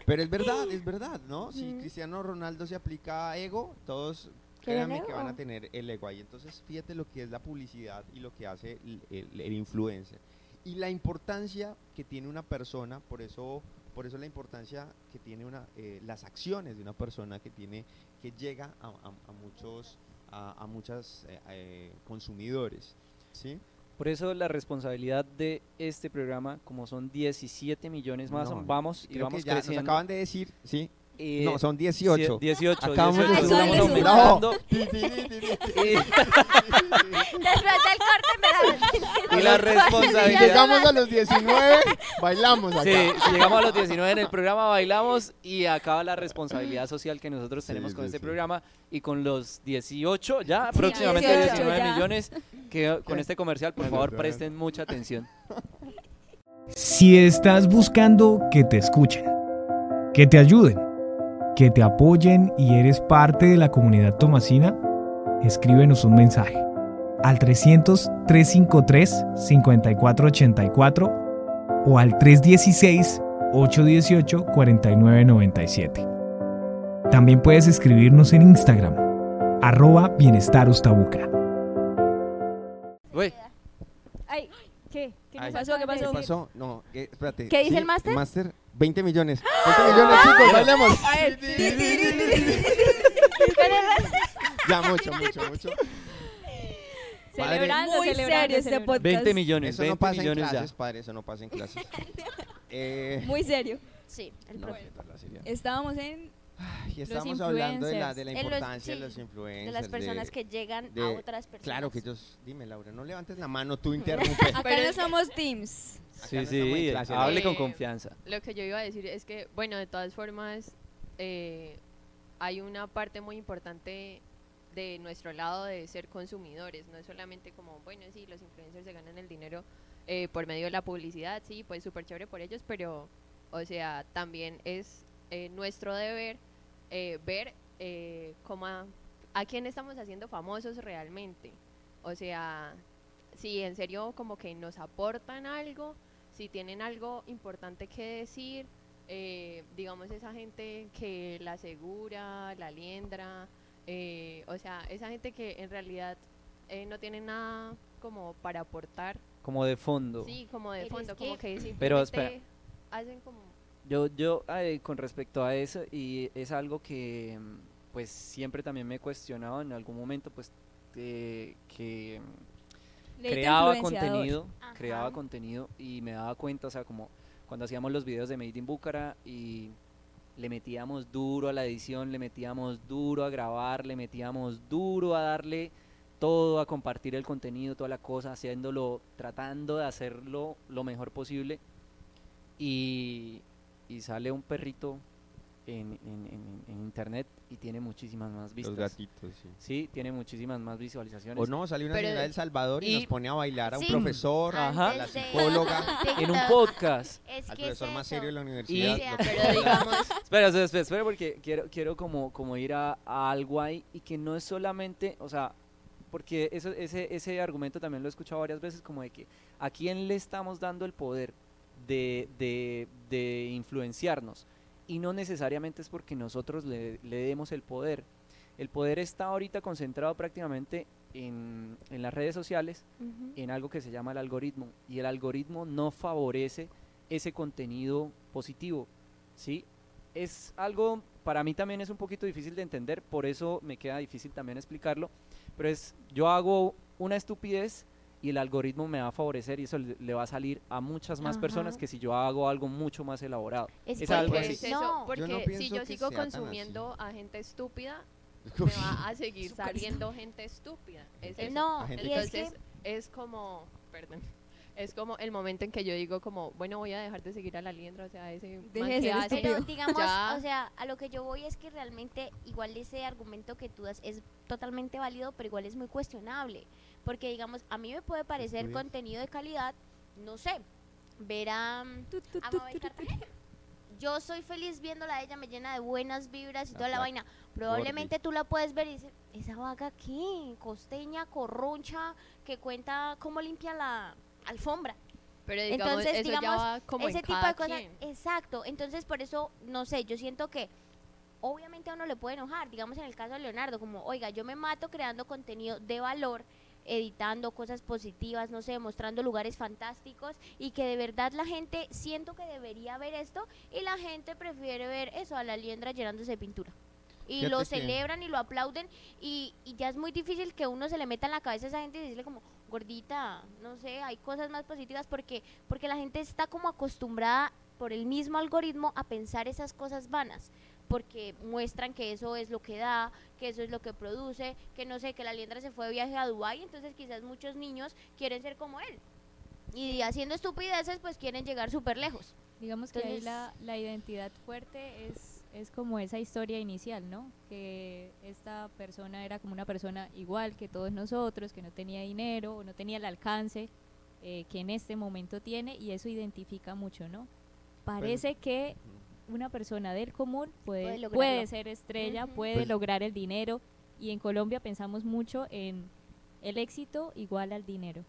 Pero es verdad, es verdad, ¿no? Si. Cristiano Ronaldo se aplica a ego, todos ¿Quieren créanme que van a tener el ego ahí. Entonces, fíjate lo que es la publicidad y lo que hace el, el- el influencer. Y la importancia que tiene una persona, por eso, por eso la importancia que tiene una, eh, las acciones de una persona que tiene, que llega a, a- a muchos, a, a muchas eh, eh, consumidores, ¿sí? Por eso la responsabilidad de este programa, como son 17 millones más, No, vamos y Creo vamos que ya nos creciendo. acaban de decir, ¿sí? Eh, no, son 18. sí, 18. Acabamos de 18, sumar. estamos Súmale, aumentando. Ti, ti, ti, ti, ti. Y, Después del corte me la y la responsabilidad. llegamos a los 19, bailamos acá. Sí, si llegamos a los 19 en el programa, bailamos y acaba la responsabilidad social que nosotros Sí, tenemos con sí, este sí. programa y con los 18, ya Sí, próximamente 18 19 ya. millones, que con este comercial, por Bueno, favor, presten mucha atención. Si estás buscando que te escuchen, que te ayuden, que te apoyen y eres parte de la comunidad tomasina, escríbenos un mensaje al 300-353-5484 o al 316-818-4997. También puedes escribirnos en Instagram, arroba bienestar Ustabuca. Uy, Ay, ¿qué? ¿Qué Ay, pasó? ¿Qué pasó? ¿Qué pasó? No, eh, espérate. ¿Qué dice Sí, el máster? Máster, 20 millones. 20 millones, chicos, bailemos. Ya, mucho, mucho, mucho. Celebrando, Muy celebrando, serio este celebrando. podcast. 20 millones, Eso no 20 pasa en millones ya. clases, padre, eso no pasa en clases. Eh, Muy serio. Sí, el no, profe. qué tal la serie. Estábamos en Y estamos hablando de la, de la En los- importancia de sí, los influencers. De las personas que llegan de- a otras personas. Claro que ellos. Dime, Laura, no levantes la mano, tú interrumpe. Acá Pero no somos teams. Sí, no en sí, clase, hable con Eh, confianza. Lo que yo iba a decir es que, bueno, de todas formas, eh, hay una parte muy importante de nuestro lado de ser consumidores, no es solamente como, bueno, sí, los influencers se ganan el dinero eh, por medio de la publicidad, sí, pues súper chévere por ellos, pero, o sea, también es eh, nuestro deber eh, ver eh, cómo a, a quién estamos haciendo famosos realmente. O sea, si en serio como que nos aportan algo, si tienen algo importante que decir, eh, digamos esa gente que la asegura, la liendra, eh, o sea, esa gente que en realidad eh, no tiene nada como para aportar, Como de fondo. sí, como de fondo, como que- que Pero simplemente hacen como... Yo, yo eh, con respecto a eso, y es algo que mm, pues siempre también me he cuestionado en algún momento, pues que mm, creaba contenido, Ajá. creaba contenido y me daba cuenta, o sea, como cuando hacíamos los videos de Made in Bucara y le metíamos duro a la edición, le metíamos duro a grabar, le metíamos duro a darle todo, a compartir el contenido, toda la cosa, haciéndolo, tratando de hacerlo lo mejor posible. Y, y sale un perrito en, en- en- en internet y tiene muchísimas más Los vistas. gatitos, sí. Sí, tiene muchísimas más visualizaciones. O no, salió una Pero- señora del Salvador y, y- nos pone a bailar a un Sí. profesor, Ajá. a la psicóloga, en un podcast. Es al que es profesor más serio de la universidad. Pero digamos, Espera, espera, espera, espera, porque quiero, quiero como, como ir a, a algo ahí y que no es solamente, o sea, porque eso, ese, ese argumento también lo he escuchado varias veces, como de que a quién le estamos dando el poder de, de, de influenciarnos. Y no necesariamente es porque nosotros le, le demos el poder. El poder está ahorita concentrado prácticamente en, en las redes sociales, Ujú. en algo que se llama el algoritmo. Y el algoritmo no favorece ese contenido positivo. ¿sí? Es algo, para mí también es un poquito difícil de entender, por eso me queda difícil también explicarlo. Pero es, yo hago una estupidez y el algoritmo me va a favorecer y eso le, va a salir a muchas más personas que si yo hago algo mucho más elaborado. Es algo porque así. es eso, No. porque Yo no si yo sigo consumiendo a gente estúpida, me va a seguir saliendo gente estúpida. Es Eh, eso. No, y es que Entonces es como, perdón, es como el momento en que yo digo como, bueno, voy a dejar de seguir a la liendra, o sea, ese Deje man de que ser hace. Pero digamos, Ya. o sea, a lo que yo voy es que realmente igual ese argumento que tú das es totalmente válido, pero igual es muy cuestionable. Porque digamos, a mí me puede parecer contenido de calidad, no sé, ver a, a Mabel Cartagena. yo soy feliz viéndola a ella, me llena de buenas vibras y toda la vaina. Probablemente tú la puedes ver y dices, esa vaga qué, costeña, corroncha, que cuenta cómo limpia la alfombra. Pero digamos, Entonces, eso digamos, ya va como en ese tipo cada de cosas. quien. Exacto. Entonces, por eso, no sé, yo siento que obviamente a uno le puede enojar. Digamos en el caso de Leonardo, como, oiga, yo me mato creando contenido de valor, editando cosas positivas, no sé, mostrando lugares fantásticos y que de verdad la gente, siento que debería ver esto y la gente prefiere ver eso, a la liendra llenándose de pintura. Y Fíjate lo que- celebran y lo aplauden y, y ya es muy difícil que uno se le meta en la cabeza a esa gente y decirle como, gordita, no sé, hay cosas más positivas porque, porque la gente está como acostumbrada por el mismo algoritmo a pensar esas cosas vanas porque muestran que eso es lo que da, que eso es lo que produce, que no sé, que la liendra se fue de viaje a Dubái, entonces quizás muchos niños quieren ser como él. Y haciendo estupideces, pues quieren llegar súper lejos. Digamos que ahí la, la identidad fuerte es, es como esa historia inicial, ¿no? Que esta persona era como una persona igual que todos nosotros, que no tenía dinero, o no tenía el alcance eh, que en este momento tiene y eso identifica mucho, ¿no? Parece que una persona del común Puede puede, lograrlo. puede ser estrella, puede Pues- lograr el dinero y en Colombia pensamos mucho en el éxito igual al dinero.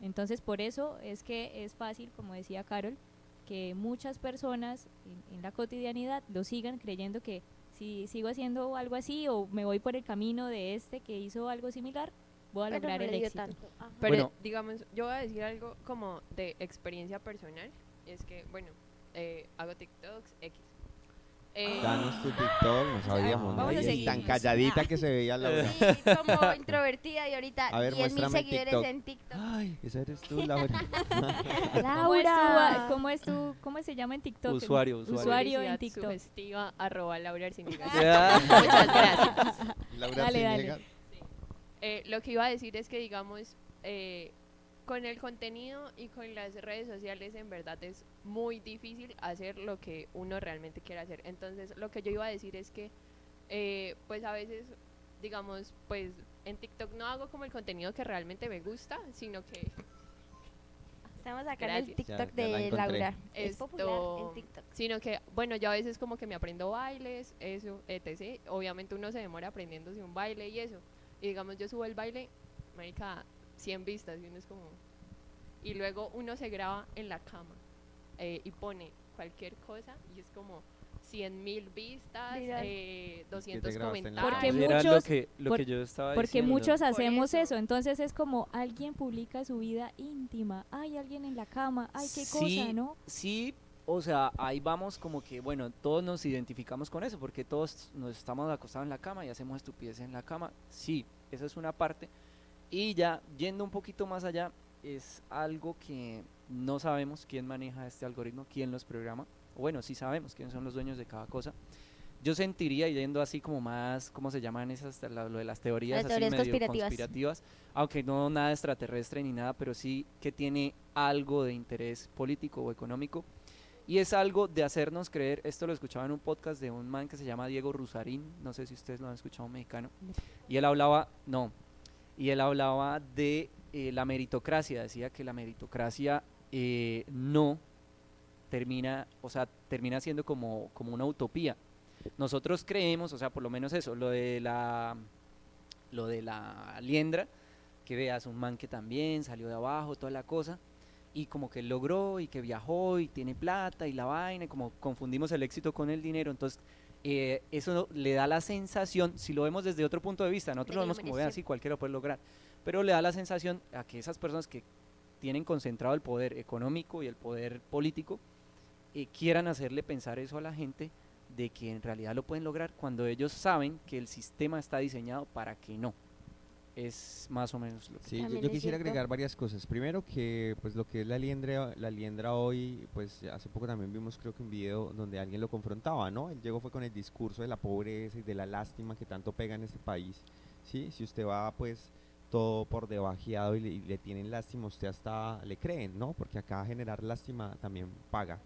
Entonces por eso es que es fácil, como decía Carol, que muchas personas en, en la cotidianidad lo sigan creyendo que si sigo haciendo algo así o me voy por el camino de este que hizo algo similar, voy a Pero lograr no el éxito. Pero Bueno. digamos, yo voy a decir algo como de experiencia personal. Es que, bueno, eh, hago TikToks X. Eh, Danos tu TikTok, no sabíamos. ¿no? Vamos a seguir. Tan calladita que se veía Laura. Sí, como introvertida y ahorita A ver, 10 mil seguidores TikTok. en TikTok. Ay, esa eres tú, Laura. ¿Cómo es, tu, ah, cómo es tu- cómo se llama en TikTok? Usuario, usuario. Usuario en TikTok. sugestiva, arroba Laura. Muchas gracias. Laura Dale, dale. Arciniega. Eh, lo que iba a decir es que, digamos, eh, con el contenido y con las redes sociales, en verdad es muy difícil hacer lo que uno realmente quiere hacer. Entonces, lo que yo iba a decir es que, eh, pues a veces, digamos, pues en TikTok no hago como el contenido que realmente me gusta, sino que Estamos acá en el. TikTok Ya- ya la de. Laura. Es popular Esto- en TikTok. sino que, bueno, yo a veces como que me aprendo bailes, eso, etc. Obviamente uno se demora aprendiéndose un baile y eso. Y digamos, yo subo el baile, marica, 100 vistas y uno es como... Y luego uno se graba en la cama eh, y pone cualquier cosa y es como 100 mil vistas, eh, te 200 grabaste en la comentarios. Porque Era lo muchos- que, lo por- que yo estaba Porque diciendo. muchos Por hacemos eso. eso. entonces es como alguien publica su vida íntima, hay alguien en la cama, ay, qué Sí, cosa, ¿no? Sí, o sea, ahí vamos como que, bueno, todos nos identificamos con eso, porque todos nos estamos acostados en la cama y hacemos estupideces en la cama. Sí, esa es una parte. Y ya, yendo un poquito más allá, es algo que no sabemos quién maneja este algoritmo, quién los programa. Bueno, sí sabemos quiénes son los dueños de cada cosa. Yo sentiría, yendo así como más, ¿cómo se llaman esas? la- lo de las teorías, Las así teorías medio conspirativas. conspirativas, aunque no nada extraterrestre ni nada, pero sí que tiene algo de interés político o económico. Y es algo de hacernos creer, esto lo escuchaba en un podcast de un man que se llama Diego Rusarín, no sé si ustedes lo han escuchado, un mexicano, y él hablaba, no, y él hablaba de eh, la meritocracia, decía que la meritocracia eh, no termina, o sea, termina siendo como, como una utopía. Nosotros creemos, o sea, por lo menos eso, lo de la, lo de la liendra, que veas un man que también salió de abajo, toda la cosa, y como que logró y que viajó y tiene plata y la vaina, y como confundimos el éxito con el dinero, entonces eh, eso le da la sensación, si lo vemos desde otro punto de vista, nosotros lo vemos como vean, mereció. sí, cualquiera lo puede lograr, pero le da la sensación a que esas personas que tienen concentrado el poder económico y el poder político, eh, quieran hacerle pensar eso a la gente de que en realidad lo pueden lograr cuando ellos saben que el sistema está diseñado para que no. Es más o menos lo que Sí, yo, quisiera agregar varias cosas. Primero que pues lo que es la liendra, la liendra hoy, pues hace poco también vimos creo que un video donde alguien lo confrontaba, ¿no? Él llegó fue con el discurso de la pobreza y de la lástima que tanto pega en este país. Sí, si usted va pues todo por debajeado y le, y le tienen lástima, usted hasta le creen, ¿no? Porque acá generar lástima también paga.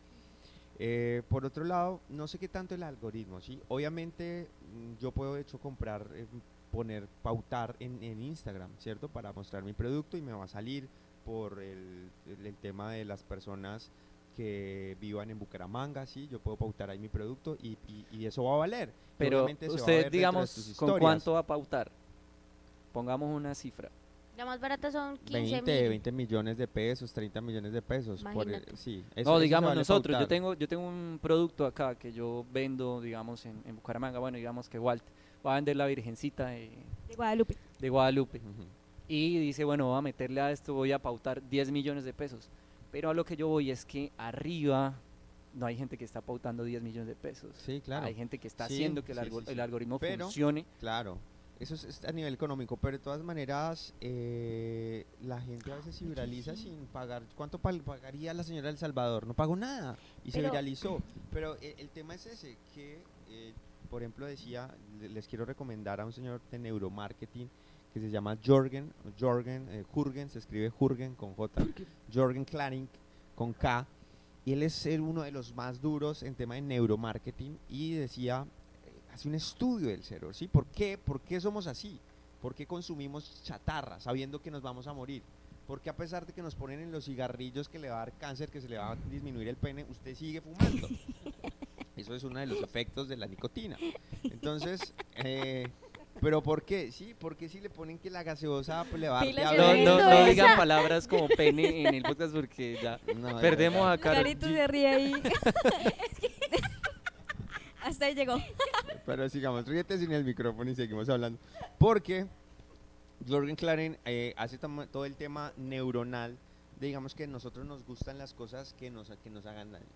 Eh, por otro lado, no sé qué tanto el algoritmo, ¿sí? Obviamente mm, yo puedo de hecho comprar, eh, poner, pautar en, en Instagram, ¿cierto? Para mostrar mi producto y me va a salir por el, el- el tema de las personas que vivan en Bucaramanga, sí, yo puedo pautar ahí mi producto y, y- y eso va a valer. Pero usted, digamos, ¿con cuánto va a pautar? Pongamos una cifra. La más barata son 15 20, mil. 20 millones de pesos, 30 millones de pesos. por sí, eso- no, digamos vale nosotros, yo tengo, yo tengo un producto acá que yo vendo, digamos, en, en Bucaramanga, bueno, digamos que Walt va a vender la Virgencita de, De Guadalupe. de Guadalupe. Y dice, bueno, voy a meterle a esto, voy a pautar 10 millones de pesos. Pero a lo que yo voy es que arriba no hay gente que está pautando 10 millones de pesos. Sí, claro. Hay gente que está Sí, haciendo que el, sí, sí, sí. el algoritmo Pero- funcione. Claro, eso es, es a nivel económico, pero de todas maneras eh, la gente a veces se viraliza sin pagar. ¿Cuánto pagaría la señora del Salvador? No pagó nada y se viralizó. Pero eh, el tema es ese, que eh, por ejemplo decía, le- les quiero recomendar a un señor de neuromarketing que se llama Jorgen, Jorgen, eh, Jürgen, se escribe Jürgen con J, Jorgen Klaring con K, y él es el- uno de los más duros en tema de neuromarketing y decía, eh, hace un estudio del cerebro, ¿sí? ¿Por qué? ¿Por qué somos así? ¿Por qué consumimos chatarra sabiendo que nos vamos a morir? Porque a pesar de que nos ponen en los cigarrillos que le va a dar cáncer, que se le va a disminuir el pene, usted sigue fumando. Eso es uno de los efectos de la nicotina. Entonces, eh, ¿pero por qué? Sí, porque si le ponen que la gaseosa pues, le va a dar No, no, no digan palabras como pene en el podcast porque ya No, de perdemos a Karol Carito se ríe ahí. Hasta ahí llegó. Pero sigamos, ríete sin el micrófono y seguimos hablando. Porque Jorgen Claren eh, hace todo el tema neuronal, de, digamos que nosotros nos gustan las cosas que nos, que nos hagan daño.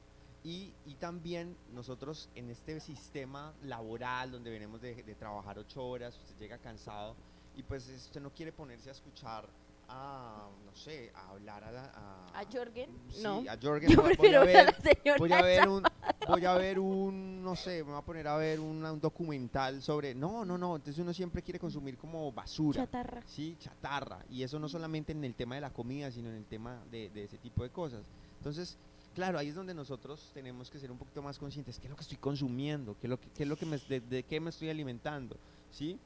Y, y también nosotros en este sistema laboral donde venimos de, de trabajar ocho horas, usted llega cansado y pues usted no quiere ponerse a escuchar a, no sé, a hablar a... la- a, ¿A Jorgen? Sí, No. a Jorgen. Yo voy- a ver a la señora voy a ver un voy a ver un no sé me voy a poner a ver una- un documental sobre no no no entonces uno siempre quiere consumir como basura Chatarra. sí chatarra y eso no solamente en el tema de la comida sino en el tema de, de ese tipo de cosas entonces claro ahí es donde nosotros tenemos que ser un poquito más conscientes qué es lo que estoy consumiendo qué es lo que, qué es lo que me, de, de qué me estoy alimentando sí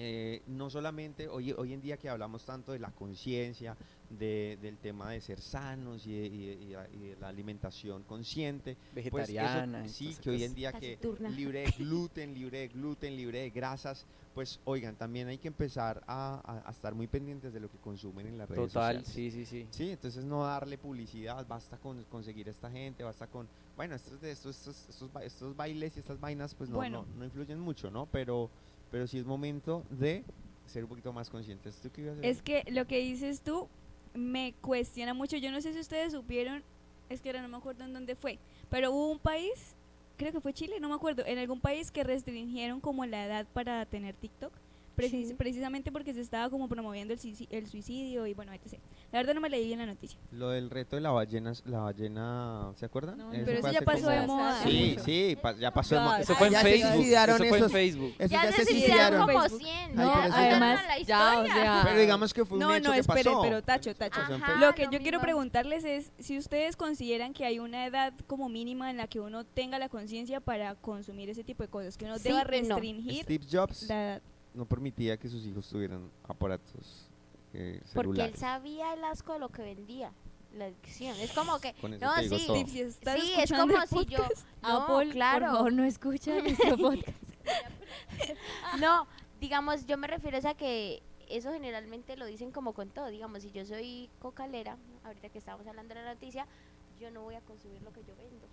eh, no solamente hoy, hoy en día que hablamos tanto de la conciencia, de- del tema de ser sanos y de, y de- y de- y de la alimentación consciente, pues eso- Vegetariana. sí, que hoy en día que libre de gluten, libre de gluten, libre de grasas, pues oigan, también hay que empezar a, a- a estar muy pendientes de lo que consumen en las redes Total, sociales. sí, sí, sí. Sí, entonces no darle publicidad, basta con conseguir a esta gente, basta con, bueno, estos, de estos, estos, estos, ba- estos bailes y estas vainas pues no, Bueno. no, no influyen mucho, ¿no? Pero, pero sí es momento de ser un poquito más conscientes. ¿Tú qué ibas a Es que lo que dices tú me cuestiona mucho. Yo no sé si ustedes supieron, es que ahora no me acuerdo en dónde fue, pero hubo un país, creo que fue Chile, no me acuerdo, en algún país que restringieron como la edad para tener TikTok. Precis- Sí. Precisamente porque se estaba como promoviendo el, suici- el suicidio y bueno, etc. La verdad no me leí bien la noticia. Lo del reto de la ballena, la ballena, ¿se acuerdan? No, Eso pero eso ya pasó como- de moda. Sí, sí, pa- ya pasó de moda. Eso fue en Ya se Facebook. suicidaron Eso fue en Facebook. Eso Ya, ya, se suicidaron como Ay, 100. pero No, además, ya, o sea, Pero digamos que fue un No, hecho no, que esperen, pasó. pero tacho, tacho. Ajá. Lo que lo yo quiero preguntarles es si ustedes consideran que hay una edad como mínima en la que uno tenga la conciencia para consumir ese tipo de cosas, que uno Sí deba restringir Steve Jobs la edad. No permitía que sus hijos tuvieran aparatos eh, Porque él sabía el asco de lo que vendía. La adicción. Es como que. Con eso No, te digo sí. todo. Si estás Sí, es como el si yo. No, Apple, claro. por favor, no escucha nuestro podcast. No, digamos, yo me refiero a que eso generalmente lo dicen como con todo. Digamos, si yo soy cocalera, ahorita que estábamos hablando de la noticia, yo no voy a consumir lo que yo vendo.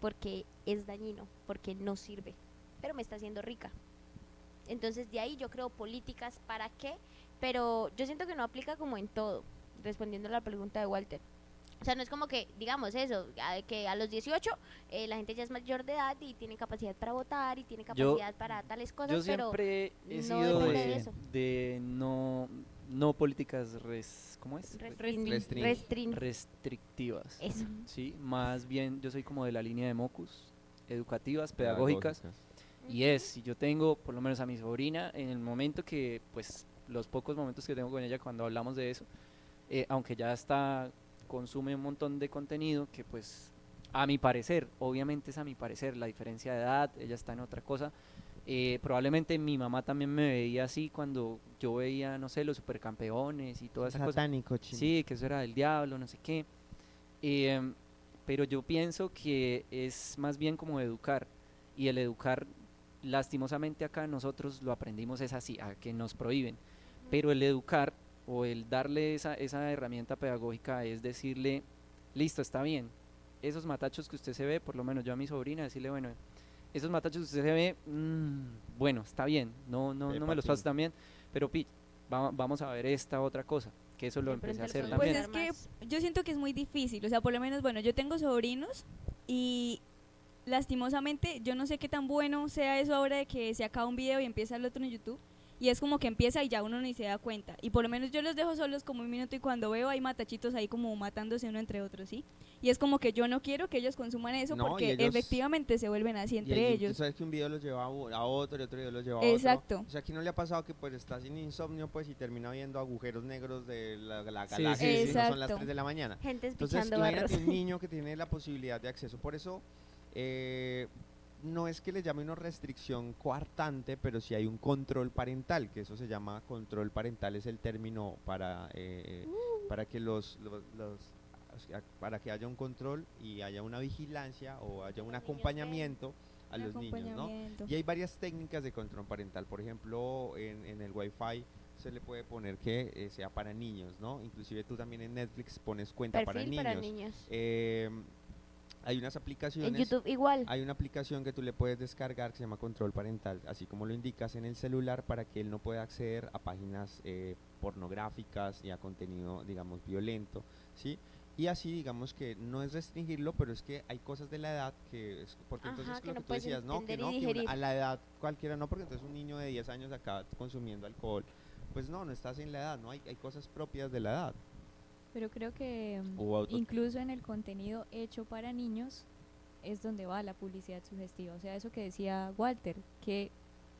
Porque es dañino, porque no sirve. Pero me está haciendo rica. Entonces, de ahí yo creo políticas para qué, pero yo siento que no aplica como en todo, respondiendo a la pregunta de Walter. O sea, no es como que, digamos eso, a- que a los 18 eh, la gente ya es mayor de edad y tiene capacidad para votar y tiene Yo- capacidad para tales cosas, Yo pero siempre he no sido depende de de, eso. de no, no políticas res, ¿cómo es? restring- Restring- restring- restrictivas. eso. Sí, más bien yo soy como de la línea de mocus, educativas, pedagógicas. Y es, si yo tengo por lo menos a mi sobrina, en el momento que, pues, los pocos momentos que tengo con ella cuando hablamos de eso, eh, aunque ya está, consume un montón de contenido que, pues, a mi parecer, obviamente es a mi parecer, la diferencia de edad, ella está en otra cosa. eh, probablemente mi mamá también me veía así cuando yo veía, no sé, los supercampeones y toda esa cosa. Satánico, chino. Sí, que eso era del diablo, no sé qué. Eh, pero yo pienso que es más bien como educar. Y el educar, lastimosamente acá nosotros lo aprendimos es así, a que nos prohíben. Pero el educar o el darle esa, esa herramienta pedagógica es decirle, listo, está bien. Esos matachos que usted se ve, por lo menos yo a mi sobrina, decirle, bueno, esos matachos que usted se ve, mm, bueno, está bien, no, no, no me los paso tan bien, pero pi, va- vamos a ver esta otra cosa, que eso lo De empecé a hacer Pues también. es que yo siento que es muy difícil, o sea, por lo menos, bueno, yo tengo sobrinos y lastimosamente yo no sé qué tan bueno sea eso ahora de que se acaba un video y empieza el otro en YouTube y es como que empieza y ya uno ni se da cuenta y por lo menos yo los dejo solos como un minuto y cuando veo hay matachitos ahí como matándose uno entre otros, ¿sí? Y es como que yo no quiero que ellos consuman eso No, porque ellos- efectivamente se vuelven así entre ellos. Tú sabes que un video los lleva a otro y otro video los lleva a Exacto. otro. O sea, aquí no le ha pasado que pues está sin insomnio pues y termina viendo agujeros negros de la, la galaxia sí, y sí. no son las Exacto. 3 de la mañana. Gente Entonces, imagínate barros. un niño que tiene la posibilidad de acceso. Por eso, eh, no es que le llame una restricción coartante, pero sí hay un control parental, que eso se llama control parental, es el término para, eh, para que los, los- los- para que haya un control y haya una vigilancia o haya un acompañamiento a los niños. Y hay varias técnicas de control parental. Por ejemplo, en, en el Wi-Fi se le puede poner que eh, sea para niños, ¿no? Inclusive tú también en Netflix pones cuenta para niños. para niños. Eh, hay unas aplicaciones. En YouTube igual. Hay una aplicación que tú le puedes descargar que se llama Control Parental, así como lo indicas en el celular para que él no pueda acceder a páginas eh, pornográficas y a contenido, digamos, violento, ¿sí? Y así, digamos que no es restringirlo, pero es que hay cosas de la edad que es porque Ajá, entonces que lo no que tú decías, no, que no, que una- digerir. a la edad cualquiera no, porque entonces un niño de 10 años acaba consumiendo alcohol. Pues no, no estás en la edad, no hay, hay cosas propias de la edad. Pero creo que mm, incluso en el contenido hecho para niños es donde va la publicidad sugestiva. O sea, eso que decía Walter, que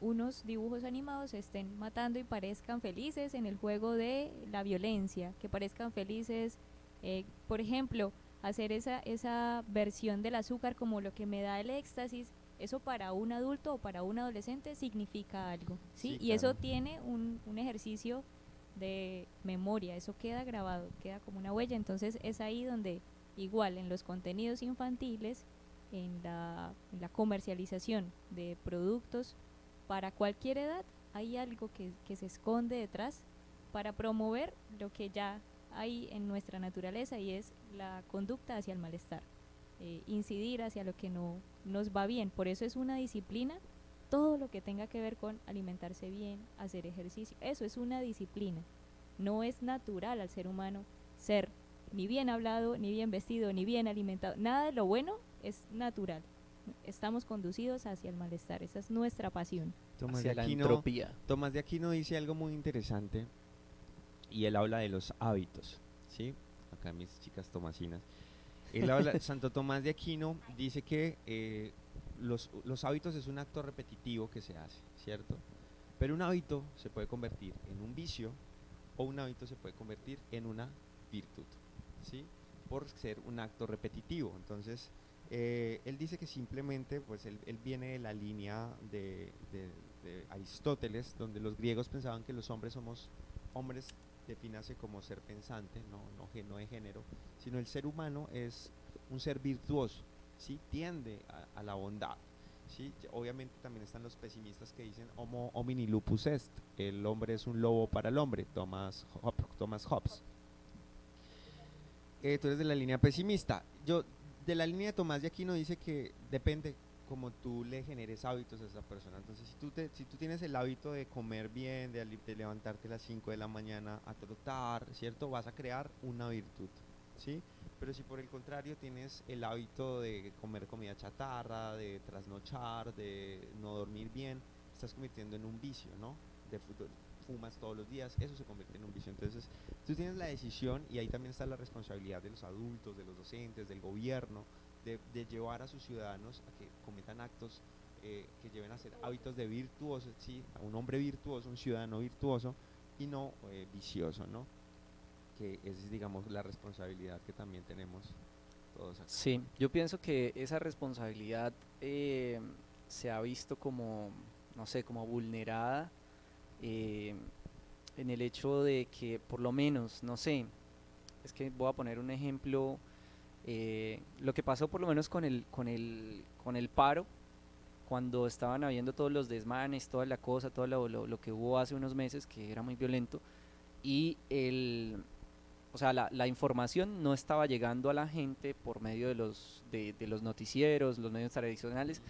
unos dibujos animados estén matando y parezcan felices en el juego de la violencia, que parezcan felices, eh, por ejemplo, hacer esa, esa versión del azúcar como lo que me da el éxtasis, eso para un adulto o para un adolescente significa algo, ¿sí? Sí, y eso tiene un, un ejercicio de memoria, eso queda grabado, queda como una huella, entonces es ahí donde igual en los contenidos infantiles, en la, comercialización de productos para cualquier edad, hay algo que, que se esconde detrás para promover lo que ya hay en nuestra naturaleza y es la conducta hacia el malestar, eh, incidir hacia lo que no nos va bien. Por eso es una disciplina todo lo que tenga que ver con alimentarse bien, hacer ejercicio, eso es una disciplina. No es natural al ser humano ser ni bien hablado, ni bien vestido, ni bien alimentado. Nada de lo bueno es natural. Estamos conducidos hacia el malestar, esa es nuestra pasión. Tomás Hacia de la Aquino- entropía. Tomás de Aquino dice algo muy interesante y él habla de los hábitos, ¿sí? Acá mis chicas tomasinas. Él habla, Santo Tomás de Aquino dice que eh, los, hábitos es un acto repetitivo que se hace, ¿cierto? Pero un hábito se puede convertir en un vicio o un hábito se puede convertir en una virtud, ¿sí? Por ser un acto repetitivo. Entonces, eh, él dice que simplemente, pues él, viene de la línea de, Aristóteles, donde los griegos pensaban que los hombres somos hombres, defínase como ser pensante, no, no, no de género, sino el ser humano es un ser virtuoso, ¿sí? tiende a, a la bondad. ¿sí? Obviamente también están los pesimistas que dicen homo homini lupus est, el hombre es un lobo para el hombre, Thomas, Hob- Thomas Hobbes. Eh, tú eres de la línea pesimista. Yo, de la línea de Tomás de Aquino dice que depende como tú le generes hábitos a esa persona. Entonces, si tú, te, si tú tienes el hábito de comer bien, de levantarte a las 5 de la mañana a trotar, ¿cierto? Vas a crear una virtud, ¿sí? Pero si por el contrario tienes el hábito de comer comida chatarra, de trasnochar, de no dormir bien, estás convirtiendo en un vicio, ¿no? De fu- fumas todos los días, eso se convierte en un vicio. Entonces, tú tienes la decisión y ahí también está la responsabilidad de los adultos, de los docentes, del gobierno, de, de llevar a sus ciudadanos a que cometan actos eh, que lleven a ser hábitos de virtuoso, ¿sí? a un hombre virtuoso, un ciudadano virtuoso y no eh, vicioso, ¿no? Que es, digamos, la responsabilidad que también tenemos todos acá. Sí, yo pienso que esa responsabilidad eh, se ha visto como, no sé, como vulnerada eh, en el hecho de que por lo menos, no sé, es que voy a poner un ejemplo Eh, lo que pasó por lo menos con el, con el, con el paro, cuando estaban habiendo todos los desmanes, toda la cosa, todo lo, lo- lo que hubo hace unos meses, que era muy violento, y el, o sea, la, la información no estaba llegando a la gente por medio de los, de, de los noticieros, los medios tradicionales,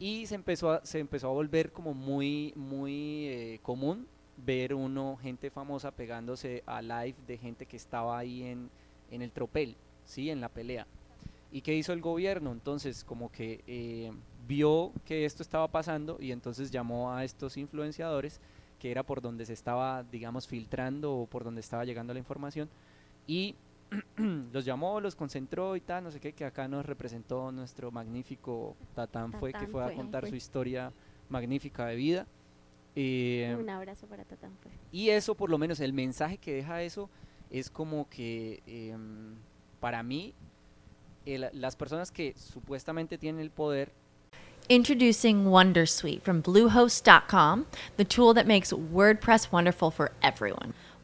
y se empezó a, se empezó a volver como muy, muy eh, común ver uno, gente famosa pegándose a live de gente que estaba ahí en, en el tropel, ¿sí? En la pelea. ¿Y qué hizo el gobierno? Entonces, como que eh, vio que esto estaba pasando y entonces llamó a estos influenciadores, que era por donde se estaba, digamos, filtrando o por donde estaba llegando la información, y los llamó, los concentró y tal, no sé qué, que acá nos representó nuestro magnífico Tatán fue, que Tatán fue a fue. contar Fue. su historia magnífica de vida. Eh, Un abrazo para Tatán. pues. y eso, por lo menos, el mensaje que deja eso es como que em, para mí, el- las personas que supuestamente tienen el poder Introducing Wondersuite from Bluehost.com, the tool that makes WordPress wonderful for everyone.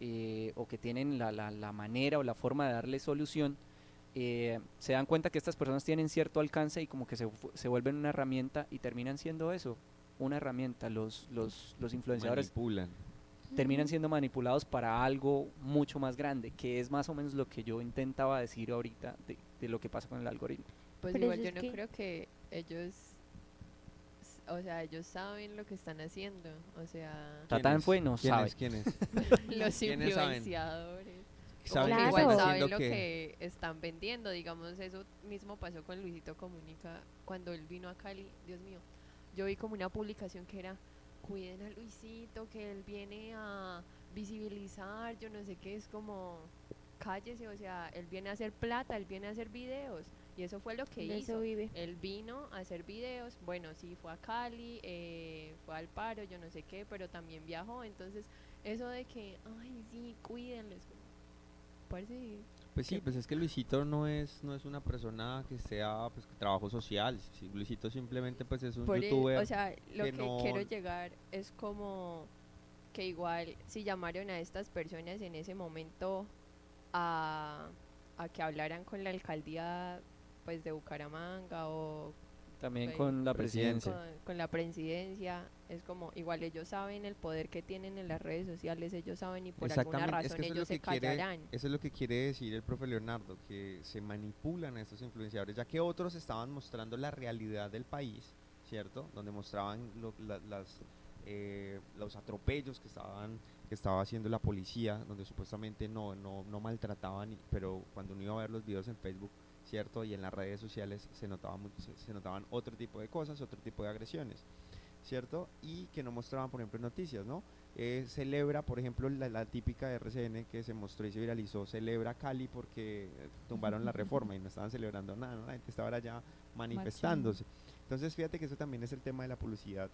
Eh, o que tienen la, la- la manera o la forma de darle solución, eh, se dan cuenta que estas personas tienen cierto alcance y como que se, se vuelven una herramienta y terminan siendo eso, una herramienta. Los, los, los influenciadores Manipulan. terminan siendo manipulados para algo mucho más grande, que es más o menos lo que yo intentaba decir ahorita de, de lo que pasa con el algoritmo. Pues Pero igual yo no que- creo que ellos, o sea, ellos saben lo que están haciendo, o sea, Tatán fue, no ¿Quiénes? sabe. ¿Quiénes? los ¿Quiénes saben? influenciadores. ¿Saben que están haciendo lo qué? que están vendiendo, digamos, eso mismo pasó con Luisito Comunica cuando él vino a Cali, Dios mío, yo vi como una publicación que era, cuiden a Luisito, que él viene a visibilizar, yo no sé qué, es como, cállese, o sea, él viene a hacer plata, él viene a hacer videos, y eso fue lo que De hizo. eso vive. Él vino a hacer videos, bueno, sí, fue a Cali, eh, fue al paro, yo no sé qué, pero también viajó, entonces eso de que, ay, sí, cuídenlo, es como, parce, Pues sí, pues es que Luisito no es no es una persona que sea pues que trabajo social. Sí, Luisito simplemente pues es un por el- youtuber. o sea, lo que, que no- quiero llegar es como que igual si llamaron a estas personas en ese momento a, a que hablaran con la alcaldía pues de Bucaramanga o También pues, con la Presidencia. con, con la presidencia es como igual ellos saben el poder que tienen en las redes sociales ellos saben y por alguna es razón que es, ellos se quiere, callarán eso es lo que quiere decir el profe Leonardo, que se manipulan a estos influenciadores, ya que otros estaban mostrando la realidad del país, ¿cierto? Donde mostraban lo- la- las, eh, los atropellos que estaban que estaba haciendo la policía, donde supuestamente no, no, no maltrataban, pero cuando uno iba a ver los videos en Facebook, ¿cierto? Y en las redes sociales se, notaba se, notaban otro tipo de cosas, otro tipo de agresiones. ¿cierto? Y que no mostraban, por ejemplo, noticias, ¿no? Eh, celebra, por ejemplo, la, la típica de RCN que se mostró y se viralizó, celebra Cali porque tumbaron la reforma y no estaban celebrando nada, ¿no? La gente estaba allá manifestándose. Entonces, fíjate que eso también es el tema de la publicidad,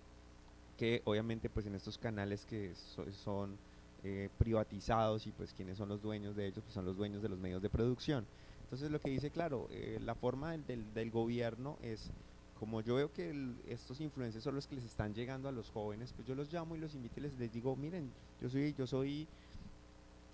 que obviamente pues en estos canales que so- son eh, privatizados y pues quienes son los dueños de ellos, pues son los dueños de los medios de producción. Entonces lo que dice, claro, eh, la forma del, del, del gobierno es, como yo veo que estos influencers son los que les están llegando a los jóvenes, pues yo los llamo y los invito y les, digo, miren, yo soy, yo soy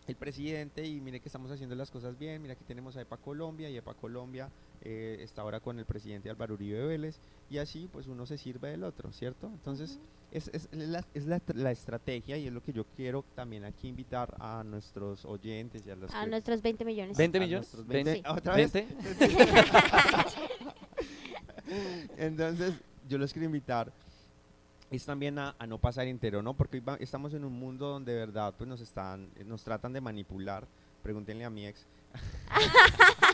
el presidente y mire que estamos haciendo las cosas bien, mira aquí tenemos a EPA Colombia y EPA Colombia eh, está ahora con el presidente Álvaro Uribe Vélez y así pues uno se sirve del otro, ¿cierto? Entonces es, es la, es la, la estrategia y es lo que yo quiero también aquí invitar a nuestros oyentes y a los A que- nuestros 20 millones. 20 a millones, nuestros 20, Sí. ¿Otra vez? 20. Entonces, yo los quiero invitar es también a, a no pasar entero, ¿no? Porque va- estamos en un mundo donde de verdad pues nos están, nos tratan de manipular. Pregúntenle a mi ex.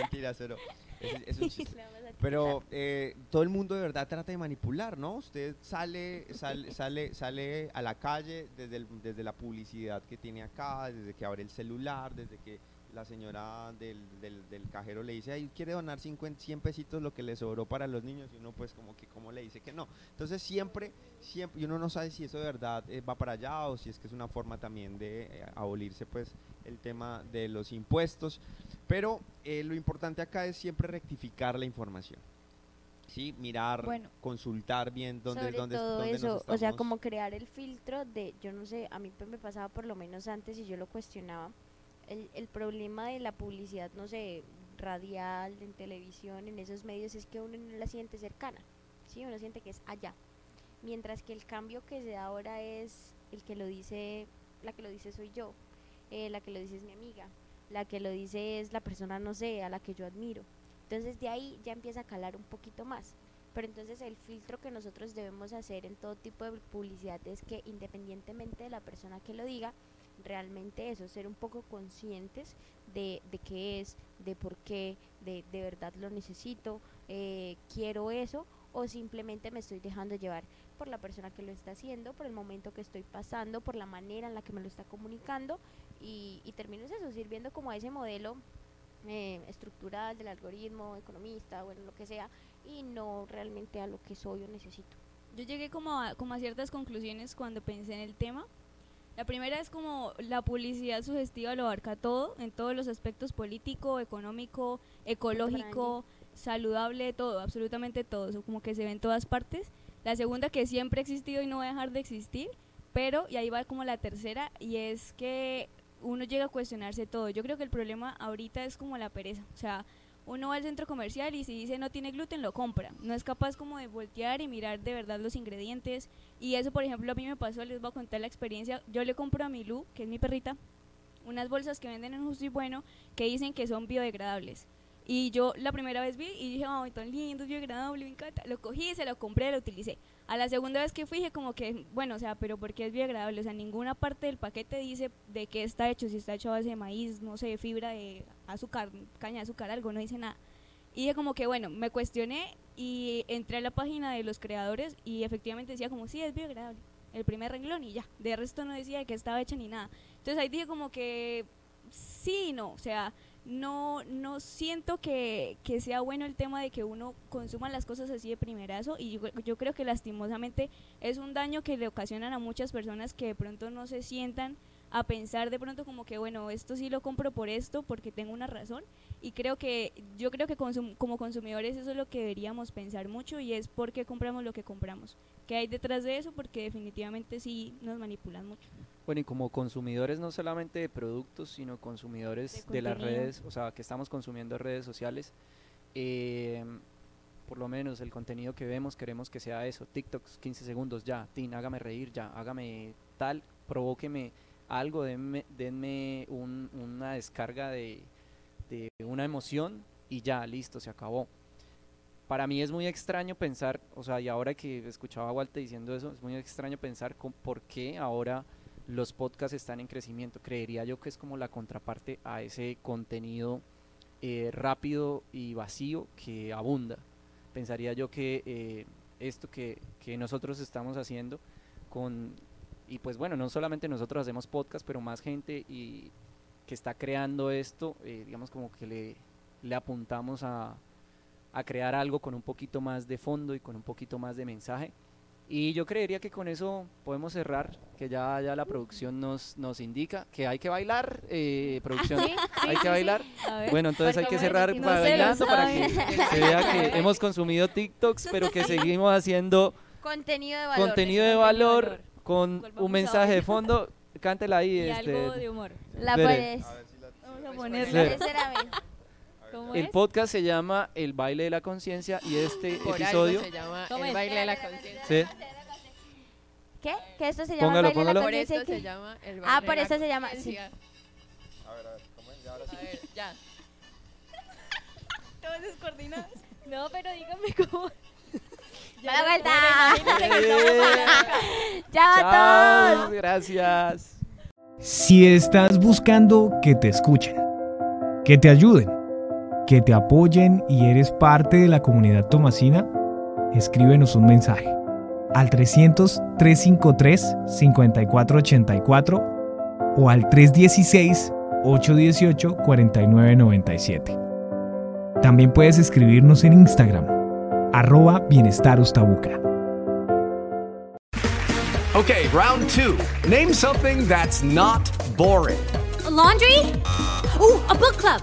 Mentira, cero. Es, es un chiste. Le vamos a Pero eh, todo el mundo de verdad trata de manipular, ¿no? Usted sale, sale, sale, sale a la calle desde, el- desde la publicidad que tiene acá, desde que abre el celular, desde que la señora del, del, del cajero le dice, ay, quiere donar 50, 100 pesitos lo que le sobró para los niños, y uno pues como que como le dice que no. Entonces siempre, siempre, y uno no sabe si eso de verdad eh, va para allá o si es que es una forma también de eh, abolirse pues el tema de los impuestos. Pero eh, lo importante acá es siempre rectificar la información. Sí, mirar, Bueno. consultar bien dónde, Sobre dónde, todo dónde nos eso, o sea, como crear el filtro de, yo no sé, a mí pues me pasaba por lo menos antes y yo lo cuestionaba, el, el problema de la publicidad, no sé, radial, en televisión, en esos medios, es que uno no la siente cercana, ¿sí? Uno siente que es allá. Mientras que el cambio que se da ahora es el que lo dice, la que lo dice soy yo, eh, la que lo dice es mi amiga, la que lo dice es la persona, no sé, a la que yo admiro. Entonces de ahí ya empieza a calar un poquito más. Pero entonces el filtro que nosotros debemos hacer en todo tipo de publicidad es que independientemente de la persona que lo diga, realmente eso, ser un poco conscientes de, de qué es, de por qué, de, de verdad lo necesito, eh, quiero eso, o simplemente me estoy dejando llevar por la persona que lo está haciendo, por el momento que estoy pasando, por la manera en la que me lo está comunicando, y, y termino es eso, sirviendo como a ese modelo eh, estructural del algoritmo, economista, bueno, lo que sea, y no realmente a lo que soy o necesito. Yo llegué como a, como a ciertas conclusiones cuando pensé en el tema. La primera es como la publicidad sugestiva lo abarca todo, en todos los aspectos político, económico, ecológico, saludable, todo, absolutamente todo, eso como que se ve en todas partes. La segunda que siempre ha existido y no va a dejar de existir, pero, y ahí va como la tercera, y es que uno llega a cuestionarse todo. Yo creo que el problema ahorita es como la pereza, o sea, uno va al centro comercial y si dice no tiene gluten lo compra. No es capaz como de voltear y mirar de verdad los ingredientes. Y eso, por ejemplo, a mí me pasó, les voy a contar la experiencia. Yo le compro a mi Lu, que es mi perrita, unas bolsas que venden en Justo y Bueno que dicen que son biodegradables. Y yo la primera vez vi y dije, ay, tan lindo, biodegradable, me encanta. Lo cogí, se lo compré, lo utilicé. A la segunda vez que fui dije como que, bueno, o sea, pero ¿por qué es biodegradable? O sea, ninguna parte del paquete dice de qué está hecho, si está hecho a base de maíz, no sé, fibra de azúcar, caña de azúcar, algo, no dice nada. Y dije como que, bueno, me cuestioné y entré a la página de los creadores y efectivamente decía como, sí, es biodegradable. El primer renglón y ya. De resto no decía de qué estaba hecha ni nada. Entonces ahí dije como que, sí no. O sea, no, no siento que, que sea bueno el tema de que uno consuma las cosas así de primerazo y yo, creo que lastimosamente es un daño que le ocasionan a muchas personas que de pronto no se sientan a pensar de pronto como que bueno esto sí lo compro por esto porque tengo una razón y creo que yo creo que como consumidores eso es lo que deberíamos pensar mucho y es por qué compramos lo que compramos qué hay detrás de eso porque definitivamente sí nos manipulan mucho Bueno, y como consumidores no solamente de productos, sino consumidores De de, las redes, o sea, que estamos consumiendo redes sociales, eh, por lo menos el contenido que vemos queremos que sea eso, TikToks 15 segundos, ya, Tin, hágame reír, ya, hágame tal, provóqueme algo, denme, denme un- una descarga de, de una emoción y ya, listo, se acabó. Para mí es muy extraño pensar, o sea, y ahora que escuchaba a Walter diciendo eso, es muy extraño pensar por qué ahora los podcasts están en crecimiento. Creería yo que es como la contraparte a ese contenido eh, rápido y vacío que abunda. Pensaría yo que eh, esto que, nosotros estamos haciendo con, y pues bueno, no solamente nosotros hacemos podcast, pero más gente y que está creando esto, eh, digamos como que le apuntamos a, a crear algo con un poquito más de fondo y con un poquito más de mensaje. Y yo creería que con eso podemos cerrar, que ya, ya la producción nos, nos indica que hay que bailar, eh, producción, Sí, hay sí, que sí, bailar. Bueno, entonces hay ¿Cómo que cerrar No para bailando para que se vea que hemos consumido TikToks, pero que seguimos haciendo Contenido de valor. contenido de valor con un mensaje de fondo. Cántela ahí. Y este, algo de humor. La pared. Vamos a Sí. Ponerle. ¿Cómo El es? podcast se llama El baile de la conciencia y este Por algo episodio. se llama ¿Cómo el es? baile de la conciencia. Sí. ¿Qué? ¿Que esto se llama Póngalo, el baile de póngalo. la Por conciencia? eso ¿Qué? se llama el Ah, por eso se llama. Sí. A ver, a ver, ¿cómo es? Ya, ahora sí. A ver, ya. Todos descoordinados. No, pero dígame cómo. ¡Da la vuelta! ¡Chao a todos! gracias. Si estás buscando que te escuchen, que te ayuden, que te apoyen y eres parte de la comunidad tomasina, escríbenos un mensaje al 300-353-5484 o al 316-818-4997. También puedes escribirnos en Instagram, arroba bienestar Ustabuca. Okay, round two. Name something that's not boring. laundry? Ooh, a book club.